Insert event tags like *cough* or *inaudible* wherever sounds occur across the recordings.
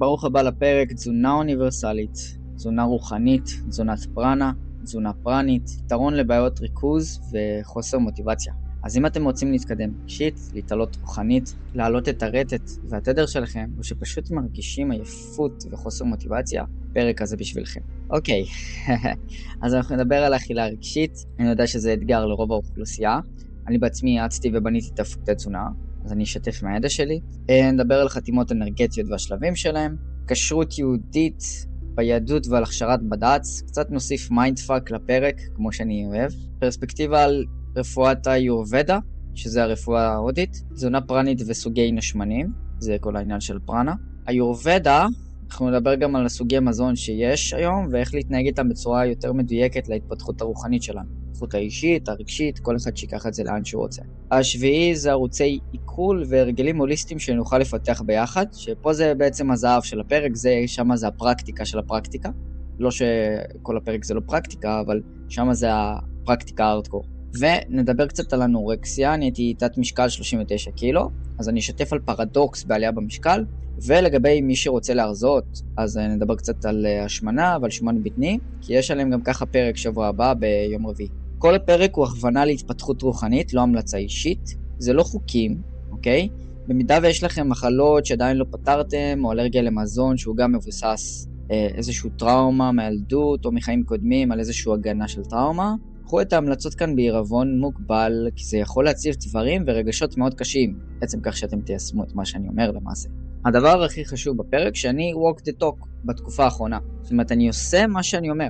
ברוך הבא לפרק תזונה אוניברסלית, תזונה רוחנית, תזונת פרנה, תזונה פרנית, יתרון לבעיות ריכוז וחוסר מוטיבציה. אז אם אתם רוצים להתקדם רגשית, להתעלות רוחנית, להעלות את הרטט והתדר שלכם, או שפשוט מרגישים עייפות וחוסר מוטיבציה, הפרק הזה בשבילכם. אוקיי, *laughs* אז אנחנו נדבר על אכילה רגשית, אני יודע שזה אתגר לרוב האוכלוסייה. אני בעצמי יעצתי ובניתי תפקודי תזונה, אז אני אשתף מהידע שלי. אה, נדבר על חתימות אנרגטיות והשלבים שלהם, כשרות יהודית ביהדות ועל הכשרת בד"ץ, קצת נוסיף mindfuck לפרק, כמו שאני אוהב. פרספקטיבה על רפואת האיורוודה, שזה הרפואה ההודית, תזונה פרנית וסוגי נשמנים, זה כל העניין של פרנה. האיורוודה, אנחנו נדבר גם על הסוגי מזון שיש היום, ואיך להתנהג איתם בצורה יותר מדויקת להתפתחות הרוחנית שלנו. ההתפתחות האישית, הרגשית, כל אחד שיקח את זה לאן שהוא רוצה. השביעי זה ערוצי עיכול והרגלים הוליסטיים שנוכל לפתח ביחד, שפה זה בעצם הזהב של הפרק, זה, שמה זה הפרקטיקה של הפרקטיקה. לא שכל הפרק זה לא פרקטיקה, אבל שמה זה הפרקטיקה הארדקור. ונדבר קצת על אנורקסיה, אני הייתי תת משקל 39 קילו, אז אני אשתף על פרדוקס בעלייה במשקל, ולגבי מי שרוצה להרזות, אז נדבר קצת על השמנה ועל שומן בטני, כי יש עליהם גם ככה פרק שבוע הבא ביום רביעי. כל הפרק הוא הכוונה להתפתחות רוחנית, לא המלצה אישית. זה לא חוקים, אוקיי? במידה ויש לכם מחלות שעדיין לא פתרתם, או אלרגיה למזון שהוא גם מבוסס אה, איזשהו טראומה מהילדות או מחיים קודמים על איזושהי הגנה של טראומה, קחו את ההמלצות כאן בעירבון מוגבל, כי זה יכול להציב דברים ורגשות מאוד קשים, בעצם כך שאתם תיישמו את מה שאני אומר למעשה. הדבר הכי חשוב בפרק, שאני walk the talk בתקופה האחרונה. זאת אומרת, אני עושה מה שאני אומר.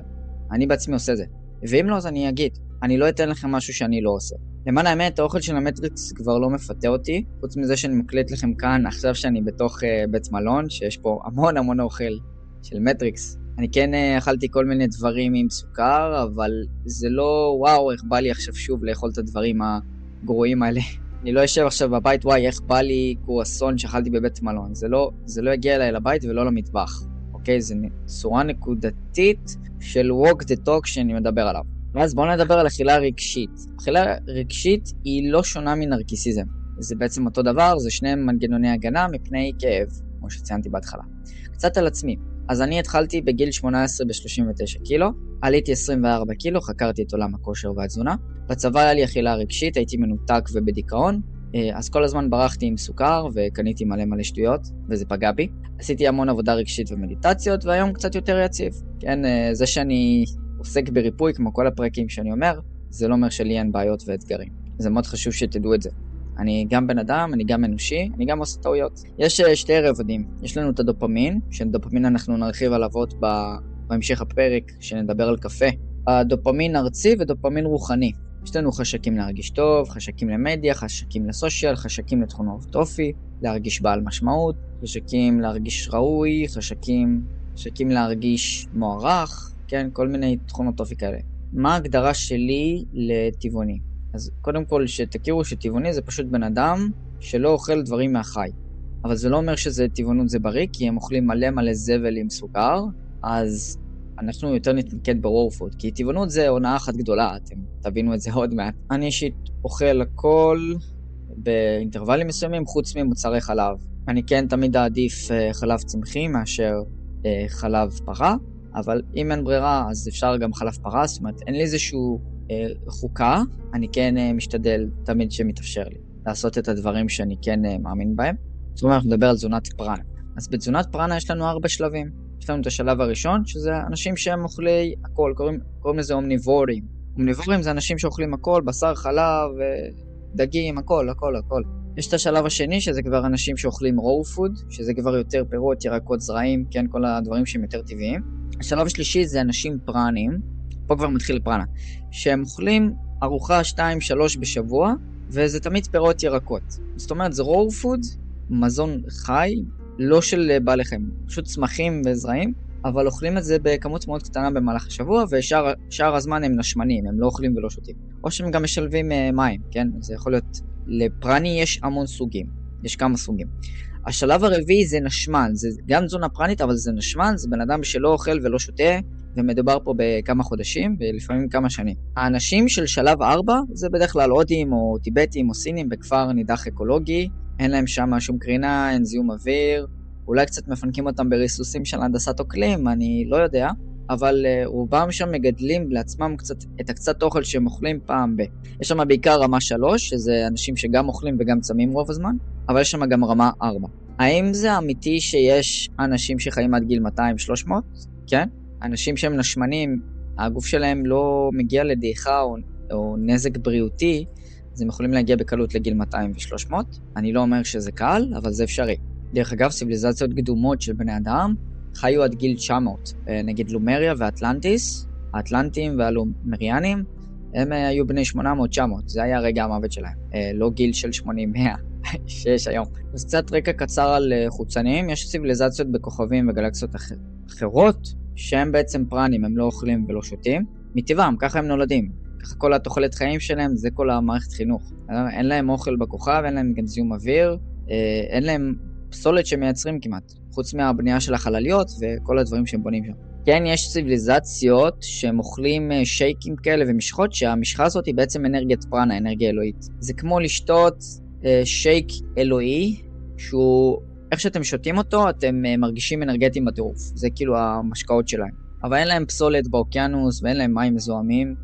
אני בעצמי עושה זה. ואם לא, אז אני אגיד. אני לא אתן לכם משהו שאני לא עושה. למען האמת, האוכל של המטריקס כבר לא מפתה אותי, חוץ מזה שאני מקליט לכם כאן עכשיו שאני בתוך uh, בית מלון, שיש פה המון המון אוכל של מטריקס. אני כן uh, אכלתי כל מיני דברים עם סוכר, אבל זה לא וואו, איך בא לי עכשיו שוב לאכול את הדברים הגרועים האלה. *laughs* אני לא אשב עכשיו בבית, וואי, איך בא לי קרואסון שאכלתי בבית מלון. זה לא, זה לא יגיע אליי לבית ולא למטבח, אוקיי? זו צורה נקודתית של walk the talk שאני מדבר עליו. ואז בואו נדבר על אכילה רגשית. אכילה רגשית היא לא שונה מנרקיסיזם. זה בעצם אותו דבר, זה שני מנגנוני הגנה מפני כאב, כמו שציינתי בהתחלה. קצת על עצמי. אז אני התחלתי בגיל 18 ב-39 קילו, עליתי 24 קילו, חקרתי את עולם הכושר והתזונה. בצבא היה לי אכילה רגשית, הייתי מנותק ובדיכאון, אה, אז כל הזמן ברחתי עם סוכר וקניתי מלא מלא שטויות, וזה פגע בי. עשיתי המון עבודה רגשית ומדיטציות, והיום קצת יותר יציב. כן, אה, זה שאני עוסק בריפוי, כמו כל הפרקים שאני אומר, זה לא אומר שלי אין בעיות ואתגרים. זה מאוד חשוב שתדעו את זה. אני גם בן אדם, אני גם אנושי, אני גם עושה טעויות. יש אה, שתי רבדים, יש לנו את הדופמין, שדופמין אנחנו נרחיב עליו עוד בהמשך הפרק, שנדבר על קפה. הדופמין ארצי ודופמין רוחני. יש לנו חשקים להרגיש טוב, חשקים למדיה, חשקים לסושיאל, חשקים לתכונות אופי, להרגיש בעל משמעות, חשקים להרגיש ראוי, חשקים, חשקים להרגיש מוערך, כן? כל מיני תכונות אופי כאלה. מה ההגדרה שלי לטבעוני? אז קודם כל, שתכירו שטבעוני זה פשוט בן אדם שלא אוכל דברים מהחי. אבל זה לא אומר שזה טבעונות זה בריא, כי הם אוכלים מלא מלא זבל עם סוכר, אז אנחנו יותר נתמקד ברורפוד, כי טבעונות זה הונאה אחת גדולה, אתם תבינו את זה *laughs* עוד מעט. אני אישית אוכל הכל באינטרוולים מסוימים, חוץ ממוצרי חלב. אני כן תמיד אעדיף אה, חלב צמחי מאשר אה, חלב פרה, אבל אם אין ברירה, אז אפשר גם חלף פרה, זאת אומרת, אין לי איזשהו חוקה, אני כן אה, משתדל תמיד שמתאפשר לי לעשות את הדברים שאני כן אה, מאמין בהם. זאת אומרת, אנחנו נדבר על תזונת פרנה. אז בתזונת פרנה יש לנו ארבע שלבים. יש לנו את השלב הראשון, שזה אנשים שהם אוכלי הכל, קוראים, קוראים לזה אומניבורים. אומניבורים זה אנשים שאוכלים הכל, בשר, חלב, אה, דגים, הכל, הכל, הכל. יש את השלב השני, שזה כבר אנשים שאוכלים raw food, שזה כבר יותר פירות, ירקות, זרעים, כן, כל הדברים שהם יותר טבעיים. השלב השלישי זה אנשים פרנים, פה כבר מתחיל פרנה, שהם אוכלים ארוחה 2-3 בשבוע, וזה תמיד פירות ירקות. זאת אומרת, זה raw food, מזון חי, לא של בעלי חיים, פשוט צמחים וזרעים, אבל אוכלים את זה בכמות מאוד קטנה במהלך השבוע, ושאר הזמן הם נשמנים, הם לא אוכלים ולא שותים. או שהם גם משלבים uh, מים, כן? זה יכול להיות... לפרני יש המון סוגים, יש כמה סוגים. השלב הרביעי זה נשמן, זה גם תזונה פרנית, אבל זה נשמן, זה בן אדם שלא אוכל ולא שותה, ומדובר פה בכמה חודשים, ולפעמים כמה שנים. האנשים של שלב 4 זה בדרך כלל הודים או טיבטים או סינים בכפר נידח אקולוגי, אין להם שם שום קרינה, אין זיהום אוויר, אולי קצת מפנקים אותם בריסוסים של הנדסת אוקלים, אני לא יודע, אבל uh, רובם שם מגדלים לעצמם קצת, את הקצת אוכל שהם אוכלים פעם ב... יש שם בעיקר רמה 3, שזה אנשים שגם אוכלים וגם צמים רוב הזמן, אבל יש שם גם רמה 4. האם זה אמיתי שיש אנשים שחיים עד גיל 200-300? כן. אנשים שהם נשמנים, הגוף שלהם לא מגיע לדעיכה או, או נזק בריאותי, אז הם יכולים להגיע בקלות לגיל 200 ו-300. אני לא אומר שזה קל, אבל זה אפשרי. דרך אגב, ציוויליזציות קדומות של בני אדם חיו עד גיל 900. אה, נגיד לומריה ואטלנטיס, האטלנטים והלומריאנים, הם אה, היו בני 800-900, זה היה רגע המוות שלהם, אה, לא גיל של 80-100 שיש היום. אז קצת רקע קצר על חוצנים, יש ציוויליזציות בכוכבים וגלקסיות אחר, אחרות, שהם בעצם פרנים, הם לא אוכלים ולא שותים, מטבעם, ככה הם נולדים. ככה כל התוחלת חיים שלהם זה כל המערכת חינוך. אין להם אוכל בכוכב, אין להם גם זיהום אוויר, אין להם פסולת שמייצרים כמעט, חוץ מהבנייה של החלליות וכל הדברים שהם בונים שם. כן, יש ציוויליזציות שהם אוכלים אה, שייקים כאלה ומשחות, שהמשחה הזאת היא בעצם אנרגיית פרנה, אנרגיה אלוהית. זה כמו לשתות אה, שייק אלוהי, שהוא, איך שאתם שותים אותו, אתם אה, מרגישים אנרגטיים בטירוף. זה כאילו המשקאות שלהם. אבל אין להם פסולת באוקיינוס ואין להם מים מזוהמים.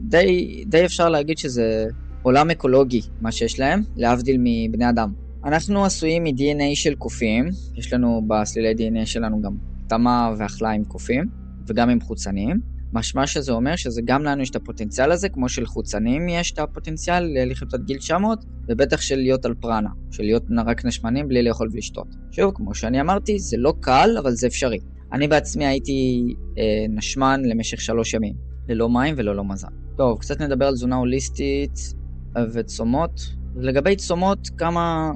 די, די אפשר להגיד שזה עולם אקולוגי, מה שיש להם, להבדיל מבני אדם. אנחנו עשויים מ-DNA של קופים, יש לנו בסלילי DNA שלנו גם תמה ואכלה עם קופים, וגם עם חוצנים. משמע שזה אומר שזה גם לנו יש את הפוטנציאל הזה, כמו של חוצנים יש את הפוטנציאל לחיות עד גיל 900, ובטח של להיות על פרנה, של להיות רק נשמנים בלי לאכול ולשתות. שוב, כמו שאני אמרתי, זה לא קל, אבל זה אפשרי. אני בעצמי הייתי אה, נשמן למשך שלוש ימים, ללא מים וללא מזון. טוב, קצת נדבר על תזונה הוליסטית וצומות. לגבי צומות, כמה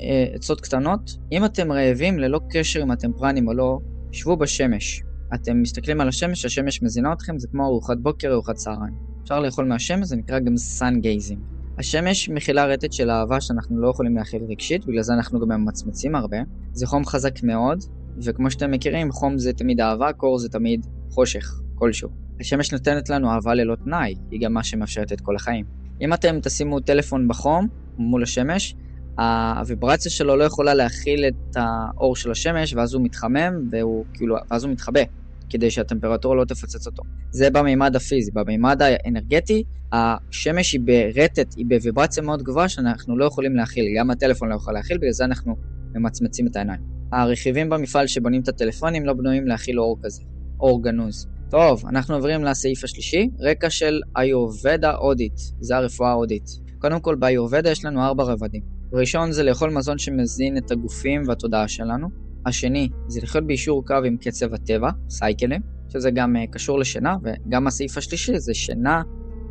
אה, עצות קטנות. אם אתם רעבים, ללא קשר אם אתם פרנים או לא, שבו בשמש. אתם מסתכלים על השמש, השמש מזינה אתכם, זה כמו ארוחת בוקר, ארוחת צהריים. אפשר לאכול מהשמש, זה נקרא גם sun gazing. השמש מכילה רטט של אהבה שאנחנו לא יכולים להכיל רגשית, בגלל זה אנחנו גם ממצמצים הרבה. זה חום חזק מאוד, וכמו שאתם מכירים, חום זה תמיד אהבה, קור זה תמיד חושך, כלשהו. השמש נותנת לנו אהבה ללא תנאי, היא גם מה שמאפשרת את כל החיים. אם אתם תשימו טלפון בחום, מול השמש, הוויברציה שלו לא יכולה להכיל את האור של השמש, ואז הוא מתחמם, והוא כאילו, ואז הוא מתחבא, כדי שהטמפרטורה לא תפוצץ אותו. זה במימד הפיזי. במימד האנרגטי, השמש היא ברטט, היא בוויברציה מאוד גבוהה שאנחנו לא יכולים להכיל, גם הטלפון לא יכול להכיל, בגלל זה אנחנו ממצמצים את העיניים. הרכיבים במפעל שבונים את הטלפונים לא בנויים להכיל אור כזה, אור גנוז. טוב, אנחנו עוברים לסעיף השלישי, רקע של איורבדה הודית, זה הרפואה ההודית. קודם כל, באיורבדה יש לנו ארבע רבדים. הראשון זה לאכול מזון שמזין את הגופים והתודעה שלנו. השני זה לחיות ביישור קו עם קצב הטבע, סייקלים, שזה גם uh, קשור לשינה, וגם הסעיף השלישי זה שינה,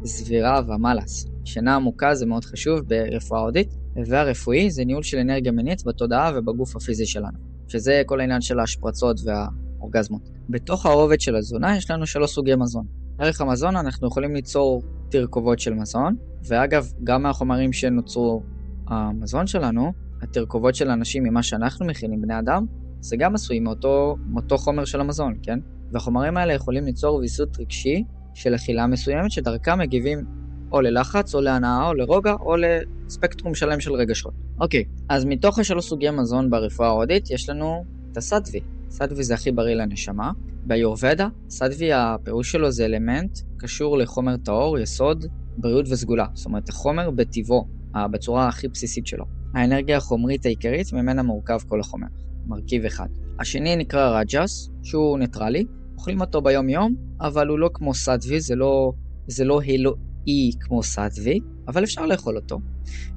סבירה ומלאס. שינה עמוקה זה מאוד חשוב ברפואה הודית, והרפואי זה ניהול של אנרגיה מינית בתודעה ובגוף הפיזי שלנו, שזה כל העניין של ההשפרצות והאורגזמות. בתוך הרובד של התזונה יש לנו שלוש סוגי מזון. ערך המזון אנחנו יכולים ליצור תרכובות של מזון, ואגב, גם מהחומרים שנוצרו המזון שלנו, התרכובות של אנשים ממה שאנחנו מכינים, בני אדם, זה גם עשוי מאותו, מאותו חומר של המזון, כן? והחומרים האלה יכולים ליצור ויסות רגשי של אכילה מסוימת, שדרכם מגיבים או ללחץ, או להנאה, או לרוגע, או לספקטרום שלם של רגשות. אוקיי, אז מתוך השלוש סוגי מזון ברפואה ההודית, יש לנו את הסטווי. סטווי זה הכי בריא לנשמה. באיורוודה, סטווי הפירוש שלו זה אלמנט קשור לחומר טהור, יסוד, בריאות וסגולה. זאת אומרת, החומר בטבעו, בצורה הכי בסיסית שלו. האנרגיה החומרית העיקרית ממנה מורכב כל החומר, מרכיב אחד. השני נקרא רג'ס, שהוא ניטרלי, אוכלים אותו ביום יום, אבל הוא לא כמו סדווי, זה לא, זה לא הילואי כמו סדווי, אבל אפשר לאכול אותו.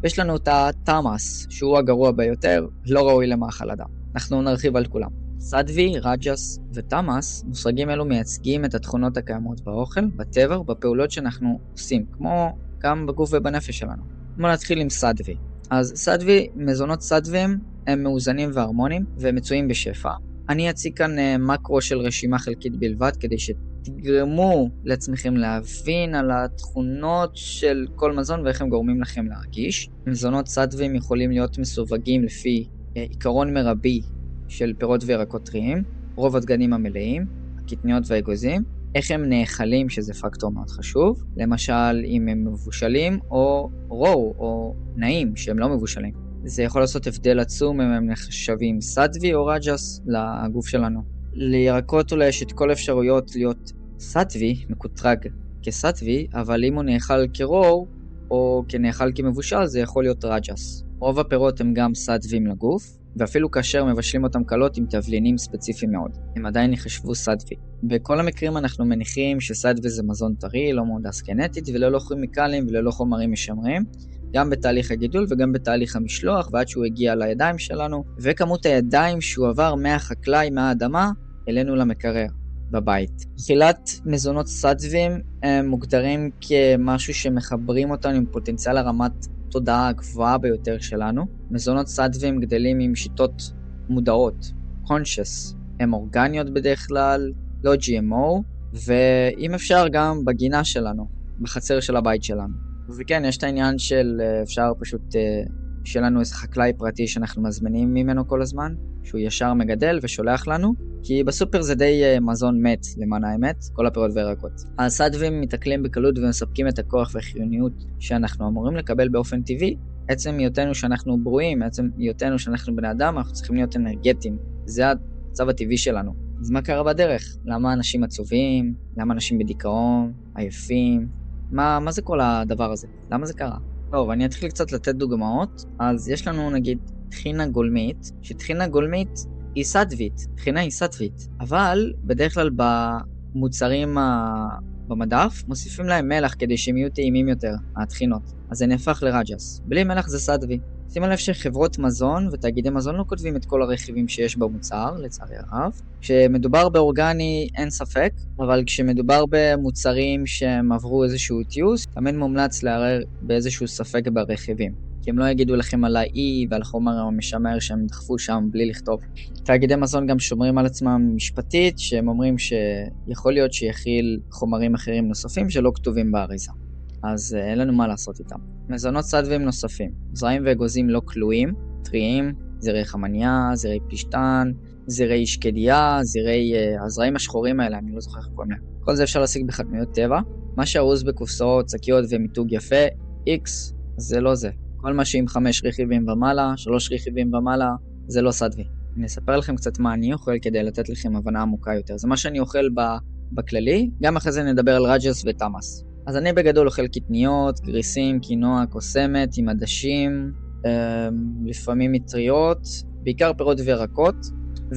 ויש לנו את התמאס, שהוא הגרוע ביותר, לא ראוי למאכל אדם. אנחנו נרחיב על כולם. סדווי, רג'ס ותמאס, מושגים אלו מייצגים את התכונות הקיימות באוכל, בטבע ובפעולות שאנחנו עושים, כמו גם בגוף ובנפש שלנו. בואו נתחיל עם סדווי. אז סדווי, מזונות סדווים הם מאוזנים והרמונים ומצויים בשפע. אני אציג כאן uh, מקרו של רשימה חלקית בלבד כדי שתגרמו לעצמכם להבין על התכונות של כל מזון ואיך הם גורמים לכם להרגיש. מזונות סדווים יכולים להיות מסווגים לפי uh, עיקרון מרבי של פירות וירקות טריים, רוב הדגנים המלאים, הקטניות והאגוזים, איך הם נאכלים, שזה פקטור מאוד חשוב, למשל אם הם מבושלים או רואו או נעים שהם לא מבושלים. זה יכול לעשות הבדל עצום אם הם נחשבים סטווי או רג'ס לגוף שלנו. לירקות אולי יש את כל האפשרויות להיות סטווי, מקוטרג כסטווי, אבל אם הוא נאכל כרור או כנאכל כמבושל זה יכול להיות רג'ס. רוב הפירות הם גם סטווים לגוף, ואפילו כאשר מבשלים אותם קלות עם תבלינים ספציפיים מאוד. הם עדיין יחשבו סטווי. בכל המקרים אנחנו מניחים שסטווי זה מזון טרי, לא מהונדס גנטית וללא כימיקלים וללא חומרים משמרים, גם בתהליך הגידול וגם בתהליך המשלוח ועד שהוא הגיע לידיים שלנו, וכמות הידיים שהוא עבר מהחקלאי, מהאדמה, אלינו למקרר. בבית. תחילת מזונות סדווים הם מוגדרים כמשהו שמחברים אותנו עם פוטנציאל הרמת התודעה הגבוהה ביותר שלנו. מזונות סדווים גדלים עם שיטות מודעות, conscious, הן אורגניות בדרך כלל, לא GMO, ואם אפשר גם בגינה שלנו, בחצר של הבית שלנו. וכן, יש את העניין של אה, אפשר פשוט אה, שיהיה לנו איזה חקלאי פרטי שאנחנו מזמינים ממנו כל הזמן, שהוא ישר מגדל ושולח לנו, כי בסופר זה די uh, מזון מת, למען האמת, כל הפירות והירקות. הסדווים מתעכלים בקלות ומספקים את הכוח והחיוניות שאנחנו אמורים לקבל באופן טבעי. עצם היותנו שאנחנו ברואים, עצם היותנו שאנחנו בני אדם, אנחנו צריכים להיות אנרגטיים. זה הצו הטבעי שלנו. אז מה קרה בדרך? למה אנשים עצובים? למה אנשים בדיכאון? עייפים? מה, מה זה כל הדבר הזה? למה זה קרה? טוב, אני אתחיל קצת לתת דוגמאות. אז יש לנו נגיד טחינה גולמית, שטחינה גולמית היא סטווית, טחינה היא סטווית, אבל בדרך כלל במוצרים ה... במדף מוסיפים להם מלח כדי שהם יהיו טעימים יותר, הטחינות. אז זה נהפך לרג'ס. בלי מלח זה סטווי. שימו לב שחברות מזון ותאגידי מזון לא כותבים את כל הרכיבים שיש במוצר, לצערי הרב. כשמדובר באורגני אין ספק, אבל כשמדובר במוצרים שהם עברו איזשהו טיוס, תמיד מומלץ לערער באיזשהו ספק ברכיבים. כי הם לא יגידו לכם על האי ועל החומר המשמר שהם דחפו שם בלי לכתוב. תאגידי מזון גם שומרים על עצמם משפטית, שהם אומרים שיכול להיות שיכיל חומרים אחרים נוספים שלא כתובים באריזה. אז אה, אין לנו מה לעשות איתם. מזונות סדווים נוספים, זרעים ואגוזים לא כלואים, טריים, זרעי חמניה, זרעי פלישתן, זרעי שקדיה, זרעי... Uh, הזרעים השחורים האלה, אני לא זוכר איך קוראים להם. כל זה אפשר להשיג בחדמיות טבע. מה שארוז בקופסאות, שקיות ומיתוג יפה, X, זה לא זה. כל מה שעם חמש רכיבים ומעלה, שלוש רכיבים ומעלה, זה לא סדווי. אני אספר לכם קצת מה אני אוכל כדי לתת לכם הבנה עמוקה יותר. זה מה שאני אוכל בכללי, גם אחרי זה נדבר על רג'ס ותמאס. אז אני בגדול אוכל קטניות, גריסים, קינוע, קוסמת, עם עדשים, אה, לפעמים מטריות, בעיקר פירות וירקות,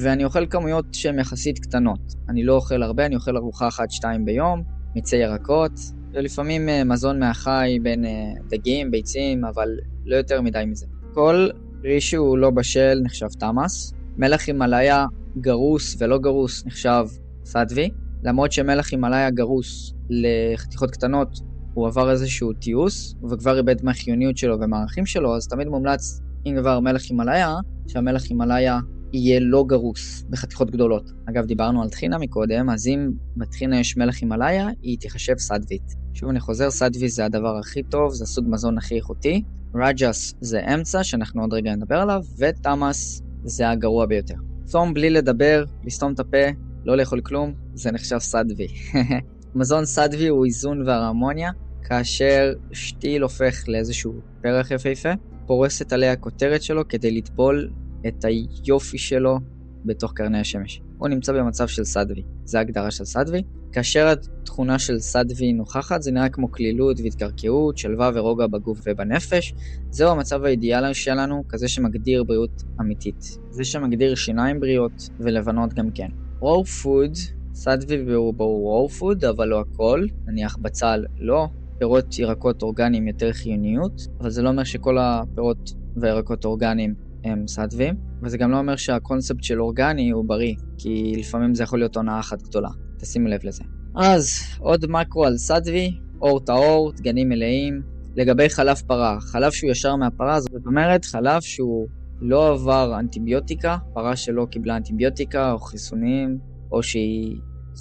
ואני אוכל כמויות שהן יחסית קטנות. אני לא אוכל הרבה, אני אוכל ארוחה אחת-שתיים ביום, מיצי ירקות, ולפעמים אה, מזון מהחי בין אה, דגים, ביצים, אבל לא יותר מדי מזה. כל פרי שהוא לא בשל נחשב תמאס, מלח הימאליה גרוס ולא גרוס נחשב סדווי, למרות שמלח הימאליה גרוס לחתיכות קטנות הוא עבר איזשהו תיעוש, וכבר איבד מהחיוניות שלו ומהערכים שלו, אז תמיד מומלץ, אם כבר מלח הימאליה, שהמלח הימאליה יהיה לא גרוס בחתיכות גדולות. אגב, דיברנו על טחינה מקודם, אז אם בטחינה יש מלח הימאליה, היא תיחשב סדווית. שוב אני חוזר, סדווי זה הדבר הכי טוב, זה הסוג מזון הכי איכותי. רג'ס זה אמצע, שאנחנו עוד רגע נדבר עליו, ותמאס זה הגרוע ביותר. צום בלי לדבר, לסתום את הפה, לא לאכול כלום, זה נחשב סדווי. *laughs* מזון סדווי הוא איזון והרמוניה, כאשר שתיל הופך לאיזשהו פרח יפהפה, פורסת עליה הכותרת שלו כדי לטבול את היופי שלו בתוך קרני השמש. הוא נמצא במצב של סדווי, זה ההגדרה של סדווי. כאשר התכונה של סדווי נוכחת, זה נראה כמו כלילות והתקרקעות, שלווה ורוגע בגוף ובנפש. זהו המצב האידיאלי שלנו, כזה שמגדיר בריאות אמיתית. זה שמגדיר שיניים בריאות ולבנות גם כן. raw food, סטווי הוא raw food, אבל לא הכל, נניח בצל לא. פירות ירקות אורגניים יותר חיוניות, אבל זה לא אומר שכל הפירות והירקות אורגניים הם סטווים, וזה גם לא אומר שהקונספט של אורגני הוא בריא, כי לפעמים זה יכול להיות הונאה אחת גדולה, תשימו לב לזה. אז עוד מקרו על סטווי, אור טהור, דגנים מלאים. לגבי חלב פרה, חלב שהוא ישר מהפרה, זאת אומרת חלב שהוא לא עבר אנטיביוטיקה, פרה שלא קיבלה אנטיביוטיקה או חיסונים, או שהיא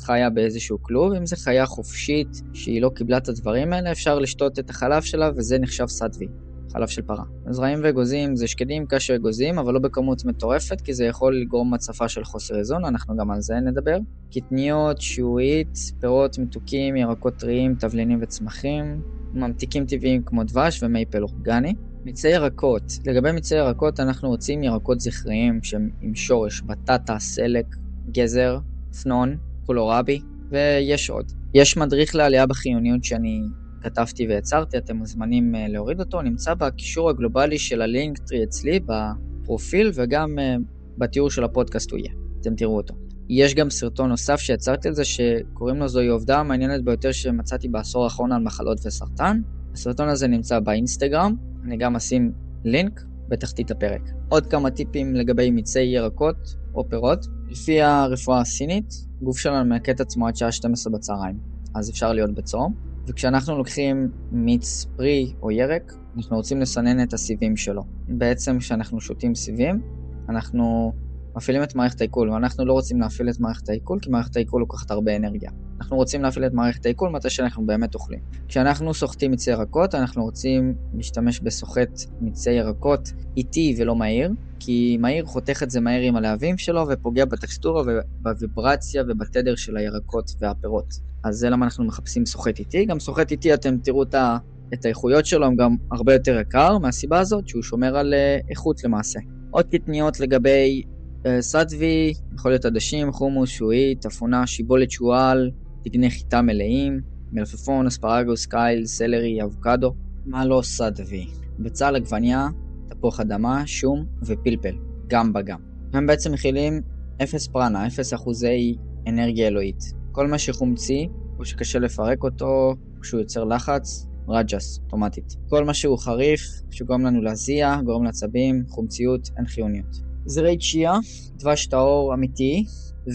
חיה באיזשהו כלוב, אם זה חיה חופשית שהיא לא קיבלה את הדברים האלה, אפשר לשתות את החלב שלה וזה נחשב סדווי. חלב של פרה. זרעים ואגוזים זה שקדים כאשר אגוזים, אבל לא בכמות מטורפת, כי זה יכול לגרום הצפה של חוסר איזון, אנחנו גם על זה נדבר. קטניות, שיעועית, פירות מתוקים, ירקות טריים, תבלינים וצמחים, ממתיקים טבעיים כמו דבש ומייפל אורגני. מיצי ירקות. לגבי מיצי ירקות, אנחנו רוצים ירקות זכריים שהם עם שורש, בטטה, סלק, גזר, צנון, קולורבי, ויש עוד. יש מדריך לעלייה בחיוניות שאני כתבתי ויצרתי, אתם מוזמנים אה, להוריד אותו, נמצא בקישור הגלובלי של הלינקטרי אצלי בפרופיל, וגם אה, בתיאור של הפודקאסט הוא יהיה, אתם תראו אותו. יש גם סרטון נוסף שיצרתי על זה, שקוראים לו זוהי עובדה המעניינת ביותר שמצאתי בעשור האחרון על מחלות וסרטן. הסרטון הזה נמצא באינסטגרם, אני גם אשים לינק בתחתית הפרק. עוד כמה טיפים לגבי מיצי ירקות או פירות. לפי הרפואה הסינית, גוף שלנו את עצמו עד שעה 12 בצהריים, אז אפשר להיות בצום. וכשאנחנו לוקחים מיץ פרי או ירק, אנחנו רוצים לסנן את הסיבים שלו. בעצם כשאנחנו שותים סיבים, אנחנו מפעילים את מערכת העיכול, ואנחנו לא רוצים להפעיל את מערכת העיכול, כי מערכת העיכול לוקחת הרבה אנרגיה. אנחנו רוצים להפעיל את מערכת העיכול מתי שאנחנו באמת אוכלים. כשאנחנו סוחטים מיצי ירקות, אנחנו רוצים להשתמש בסוחט מיצי ירקות איטי ולא מהיר, כי מהיר חותך את זה מהר עם הלהבים שלו ופוגע בטקסטורה ובוויברציה ובתדר של הירקות והפירות. אז זה למה אנחנו מחפשים סוחט איטי. גם סוחט איטי, אתם תראו את ה... את האיכויות שלו, הם גם הרבה יותר יקר מהסיבה הזאת שהוא שומר על אה, איכות למעשה. עוד קטניות לגבי אה, סטווי, יכול להיות עדשים, חומוס, שועית, אפונה, שיבולת שועל, דגני חיטה מלאים, מלפפון, אספרגוס, קייל, סלרי, אבוקדו. מה לא סטווי? בצל עגבניה, תפוח אדמה, שום ופלפל, גם בגם. הם בעצם מכילים 0 פרנה, 0 אחוזי אנרגיה אלוהית. כל מה שחומצי, או שקשה לפרק אותו, או שהוא יוצר לחץ, רג'ס, אוטומטית. כל מה שהוא חריף, שגורם לנו להזיע, גורם לעצבים, חומציות, אין חיוניות. זרעי צ'יה, דבש טהור אמיתי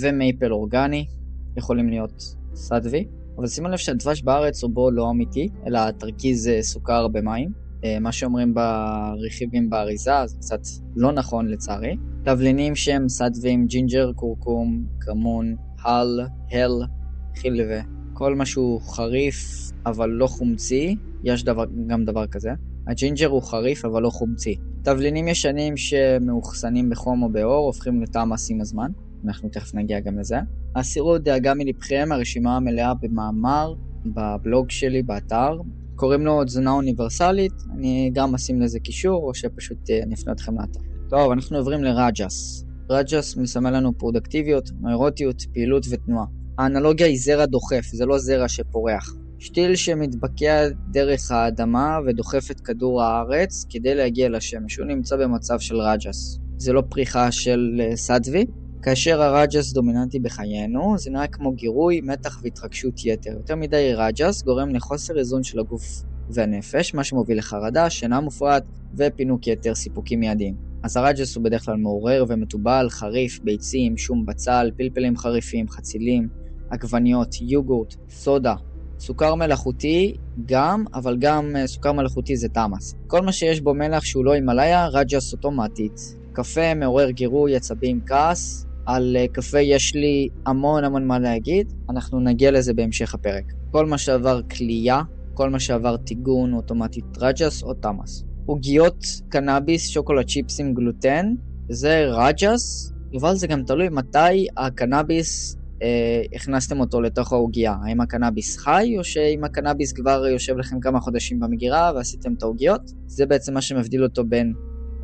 ומייפל אורגני יכולים להיות סטווי, אבל שימו לב שהדבש בארץ רובו לא אמיתי, אלא תרכיז אה, סוכר במים. אה, מה שאומרים ברכיבים באריזה זה קצת לא נכון לצערי. תבלינים שהם סטווים, ג'ינג'ר, קורקום, כמון, הל, הל, חילבה. כל משהו חריף אבל לא חומצי, יש דבר, גם דבר כזה. הג'ינג'ר הוא חריף אבל לא חומצי. תבלינים ישנים שמאוחסנים בחום או באור הופכים לתמאס עם הזמן, אנחנו תכף נגיע גם לזה. הסירו דאגה מלבכם, הרשימה המלאה במאמר, בבלוג שלי, באתר. קוראים לו תזונה אוניברסלית, אני גם אשים לזה קישור, או שפשוט אה, אני אפנה אתכם לאתר. טוב, אנחנו עוברים לרג'ס. רג'ס מסמל לנו פרודקטיביות, נוירוטיות, פעילות ותנועה. האנלוגיה היא זרע דוחף, זה לא זרע שפורח. שתיל שמתבקע דרך האדמה ודוחף את כדור הארץ כדי להגיע לשמש. הוא נמצא במצב של רג'ס. זה לא פריחה של אה, סטווי. כאשר הרג'ס דומיננטי בחיינו, זה נראה כמו גירוי, מתח והתרגשות יתר. יותר מדי רג'ס גורם לחוסר איזון של הגוף והנפש, מה שמוביל לחרדה, שינה מופרעת ופינוק יתר סיפוקים מיידיים. אז הרג'ס הוא בדרך כלל מעורר ומתובל, חריף, ביצים, שום בצל, פלפלים חריפים, חצילים, עגבניות, יוגורט, סודה, סוכר מלאכותי גם, אבל גם אה, סוכר מלאכותי זה תמאס. כל מה שיש בו מלח שהוא לא הימאליה, רג'ס אוטומטית. קפה מעורר גירוי, עצבים, כעס. על אה, קפה יש לי המון המון מה להגיד, אנחנו נגיע לזה בהמשך הפרק. כל מה שעבר קלייה, כל מה שעבר טיגון, אוטומטית רג'ס או תמאס. עוגיות קנאביס, שוקולד צ'יפסים, גלוטן, זה רג'ס, אבל זה גם תלוי מתי הקנאביס אה, הכנסתם אותו לתוך העוגייה? האם הקנאביס חי, או שאם הקנאביס כבר יושב לכם כמה חודשים במגירה ועשיתם את העוגיות? זה בעצם מה שמבדיל אותו בין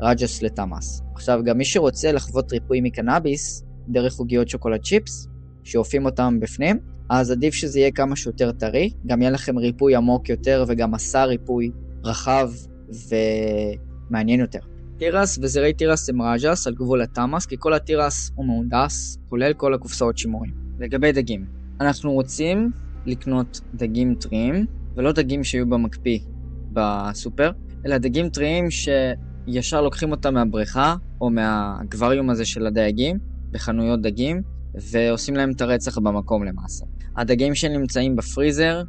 רג'ס לתמאס. עכשיו, גם מי שרוצה לחוות ריפוי מקנאביס, דרך עוגיות שוקולד צ'יפס, שאופים אותם בפנים, אז עדיף שזה יהיה כמה שיותר טרי, גם יהיה לכם ריפוי עמוק יותר וגם מסע ריפוי רחב ומעניין יותר. תירס וזרי תירס הם רג'ס על גבול התמאס, כי כל התירס הוא מהונדס, כולל כל הקופסאות שימורים. לגבי דגים, אנחנו רוצים לקנות דגים טריים, ולא דגים שיהיו במקפיא בסופר, אלא דגים טריים שישר לוקחים אותם מהבריכה, או מהאקווריום הזה של הדייגים, בחנויות דגים, ועושים להם את הרצח במקום למעשה. הדגים שנמצאים בפריזר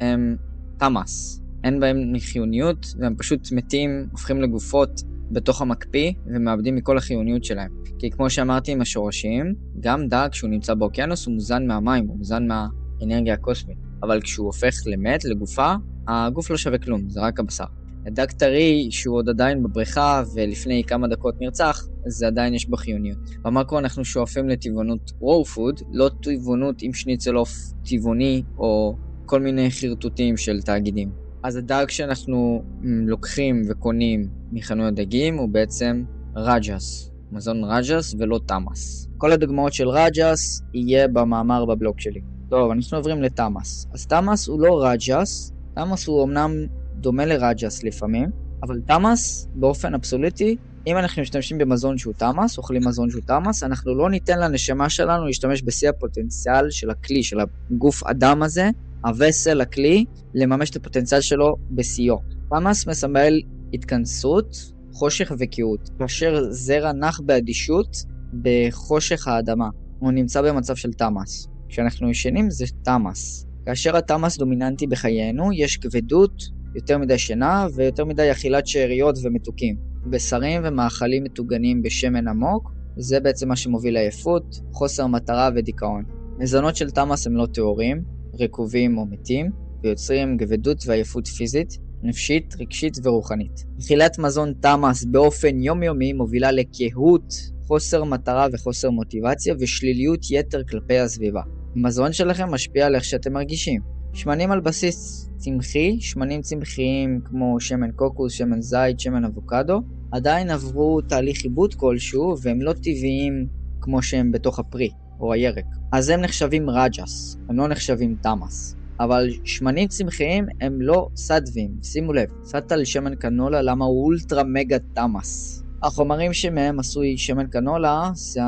הם תמאס, אין בהם חיוניות, והם פשוט מתים, הופכים לגופות בתוך המקפיא ומאבדים מכל החיוניות שלהם. כי כמו שאמרתי עם השורשים, גם דג כשהוא נמצא באוקיינוס הוא מוזן מהמים, הוא מוזן מהאנרגיה הקוסמית. אבל כשהוא הופך למת, לגופה, הגוף לא שווה כלום, זה רק הבשר. דג טרי שהוא עוד עדיין בבריכה ולפני כמה דקות נרצח, זה עדיין יש בו חיוניות. במקרו אנחנו שואפים לטבעונות raw food, לא טבעונות עם שניצל עוף טבעוני או כל מיני חרטוטים של תאגידים. אז הדג שאנחנו לוקחים וקונים מחנויות דגים הוא בעצם רג'ס, מזון רג'ס ולא תמאס. כל הדוגמאות של רג'ס יהיה במאמר בבלוג שלי. טוב, אנחנו עוברים לתמאס. אז תמאס הוא לא רג'ס, תמאס הוא אמנם דומה לרג'ס לפעמים, אבל תמאס באופן אבסולוטי, אם אנחנו משתמשים במזון שהוא תמאס, אוכלים מזון שהוא תמאס, אנחנו לא ניתן לנשמה שלנו להשתמש בשיא הפוטנציאל של הכלי, של הגוף אדם הזה, הווסל, הכלי, לממש את הפוטנציאל שלו בשיאו. תמאס מסמל התכנסות, חושך וקהות, כאשר זרע נח באדישות בחושך האדמה. הוא נמצא במצב של תמאס. כשאנחנו ישנים זה תמאס. כאשר התמאס דומיננטי בחיינו, יש כבדות, יותר מדי שינה ויותר מדי אכילת שאריות ומתוקים. בשרים ומאכלים מטוגנים בשמן עמוק, זה בעצם מה שמוביל לעייפות, חוסר מטרה ודיכאון. מזונות של תמאס הם לא טהורים, רקובים או מתים, ויוצרים גבדות ועייפות פיזית, נפשית, רגשית ורוחנית. אכילת מזון תמאס באופן יומיומי מובילה לקהות, חוסר מטרה וחוסר מוטיבציה ושליליות יתר כלפי הסביבה. המזון שלכם משפיע על איך שאתם מרגישים. שמנים על בסיס צמחי, שמנים צמחיים כמו שמן קוקוס, שמן זית, שמן אבוקדו, עדיין עברו תהליך עיבוד כלשהו והם לא טבעיים כמו שהם בתוך הפרי או הירק. אז הם נחשבים רג'ס, הם לא נחשבים תמאס. אבל שמנים צמחיים הם לא סדווים, שימו לב, סטה שמן קנולה למה הוא אולטרה מגה תמאס. החומרים שמהם עשוי שמן קנולה זה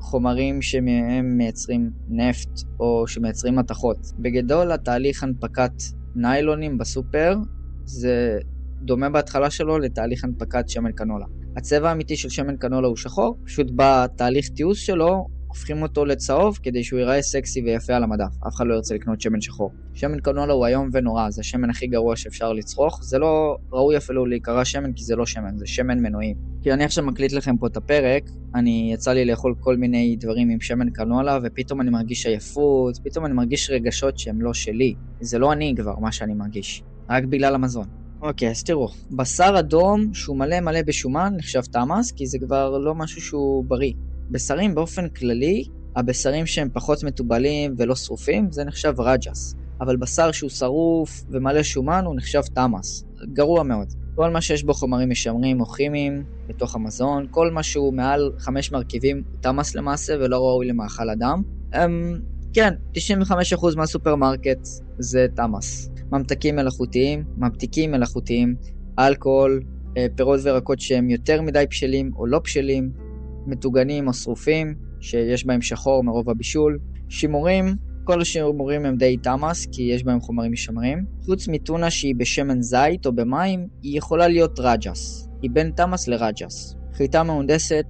חומרים שמהם מייצרים נפט או שמייצרים מתכות. בגדול התהליך הנפקת ניילונים בסופר זה דומה בהתחלה שלו לתהליך הנפקת שמן קנולה. הצבע האמיתי של שמן קנולה הוא שחור, פשוט בתהליך תיעוש שלו הופכים אותו לצהוב כדי שהוא ייראה סקסי ויפה על המדף. אף אחד לא ירצה לקנות שמן שחור. שמן קנולה הוא איום ונורא, זה השמן הכי גרוע שאפשר לצרוך. זה לא ראוי אפילו להיקרא שמן כי זה לא שמן, זה שמן מנועים. כי אני עכשיו מקליט לכם פה את הפרק, אני יצא לי לאכול כל מיני דברים עם שמן קנולה ופתאום אני מרגיש עייפות, פתאום אני מרגיש רגשות שהם לא שלי. זה לא אני כבר מה שאני מרגיש, רק בגלל המזון. אוקיי, אז תראו, בשר אדום שהוא מלא מלא בשומן נחשב תמאס, כי זה כבר לא משהו שהוא בריא. בשרים באופן כללי, הבשרים שהם פחות מתובלים ולא שרופים, זה נחשב רג'ס. אבל בשר שהוא שרוף ומלא שומן הוא נחשב תמאס. גרוע מאוד. כל מה שיש בו חומרים משמרים או כימיים בתוך המזון, כל מה שהוא מעל חמש מרכיבים הוא תמאס למעשה ולא ראוי למאכל אדם. הם, כן, 95% מהסופרמרקט זה תמאס. ממתקים מלאכותיים, ממתיקים מלאכותיים, אלכוהול, אה, פירות וירקות שהם יותר מדי בשלים או לא בשלים, מטוגנים או שרופים, שיש בהם שחור מרוב הבישול. שימורים, כל השימורים הם די תמאס, כי יש בהם חומרים משמרים. חוץ מטונה שהיא בשמן זית או במים, היא יכולה להיות רג'ס. היא בין תמאס לרג'ס. חיטה מהונדסת,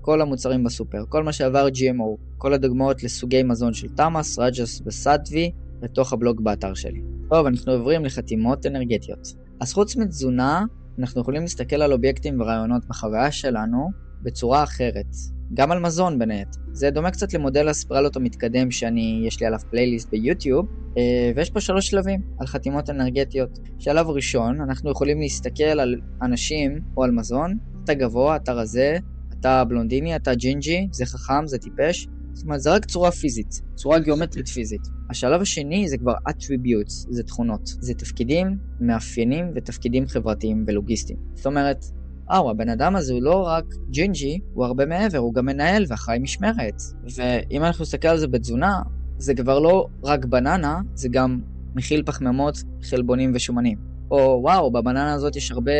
כל המוצרים בסופר, כל מה שעבר GMO, כל הדוגמאות לסוגי מזון של תמאס, רג'ס וסטווי, לתוך הבלוג באתר שלי. טוב, אנחנו עוברים לחתימות אנרגטיות. אז חוץ מתזונה, אנחנו יכולים להסתכל על אובייקטים ורעיונות בחוויה שלנו, בצורה אחרת. גם על מזון בין היתר. זה דומה קצת למודל הספרלות המתקדם שאני, יש לי עליו פלייליסט ביוטיוב, אה, ויש פה שלוש שלבים על חתימות אנרגטיות. שלב ראשון, אנחנו יכולים להסתכל על אנשים או על מזון, אתה גבוה, אתה רזה, אתה בלונדיני, אתה ג'ינג'י, זה חכם, זה טיפש. זאת אומרת, זה רק צורה פיזית, צורה גיאומטרית פיזית. השלב השני זה כבר attributes, זה תכונות. זה תפקידים, מאפיינים ותפקידים חברתיים ולוגיסטיים. זאת אומרת, וואו, הבן אדם הזה הוא לא רק ג'ינג'י, הוא הרבה מעבר, הוא גם מנהל ואחראי משמרת. ואם אנחנו נסתכל על זה בתזונה, זה כבר לא רק בננה, זה גם מכיל פחמימות, חלבונים ושומנים. או וואו, בבננה הזאת יש הרבה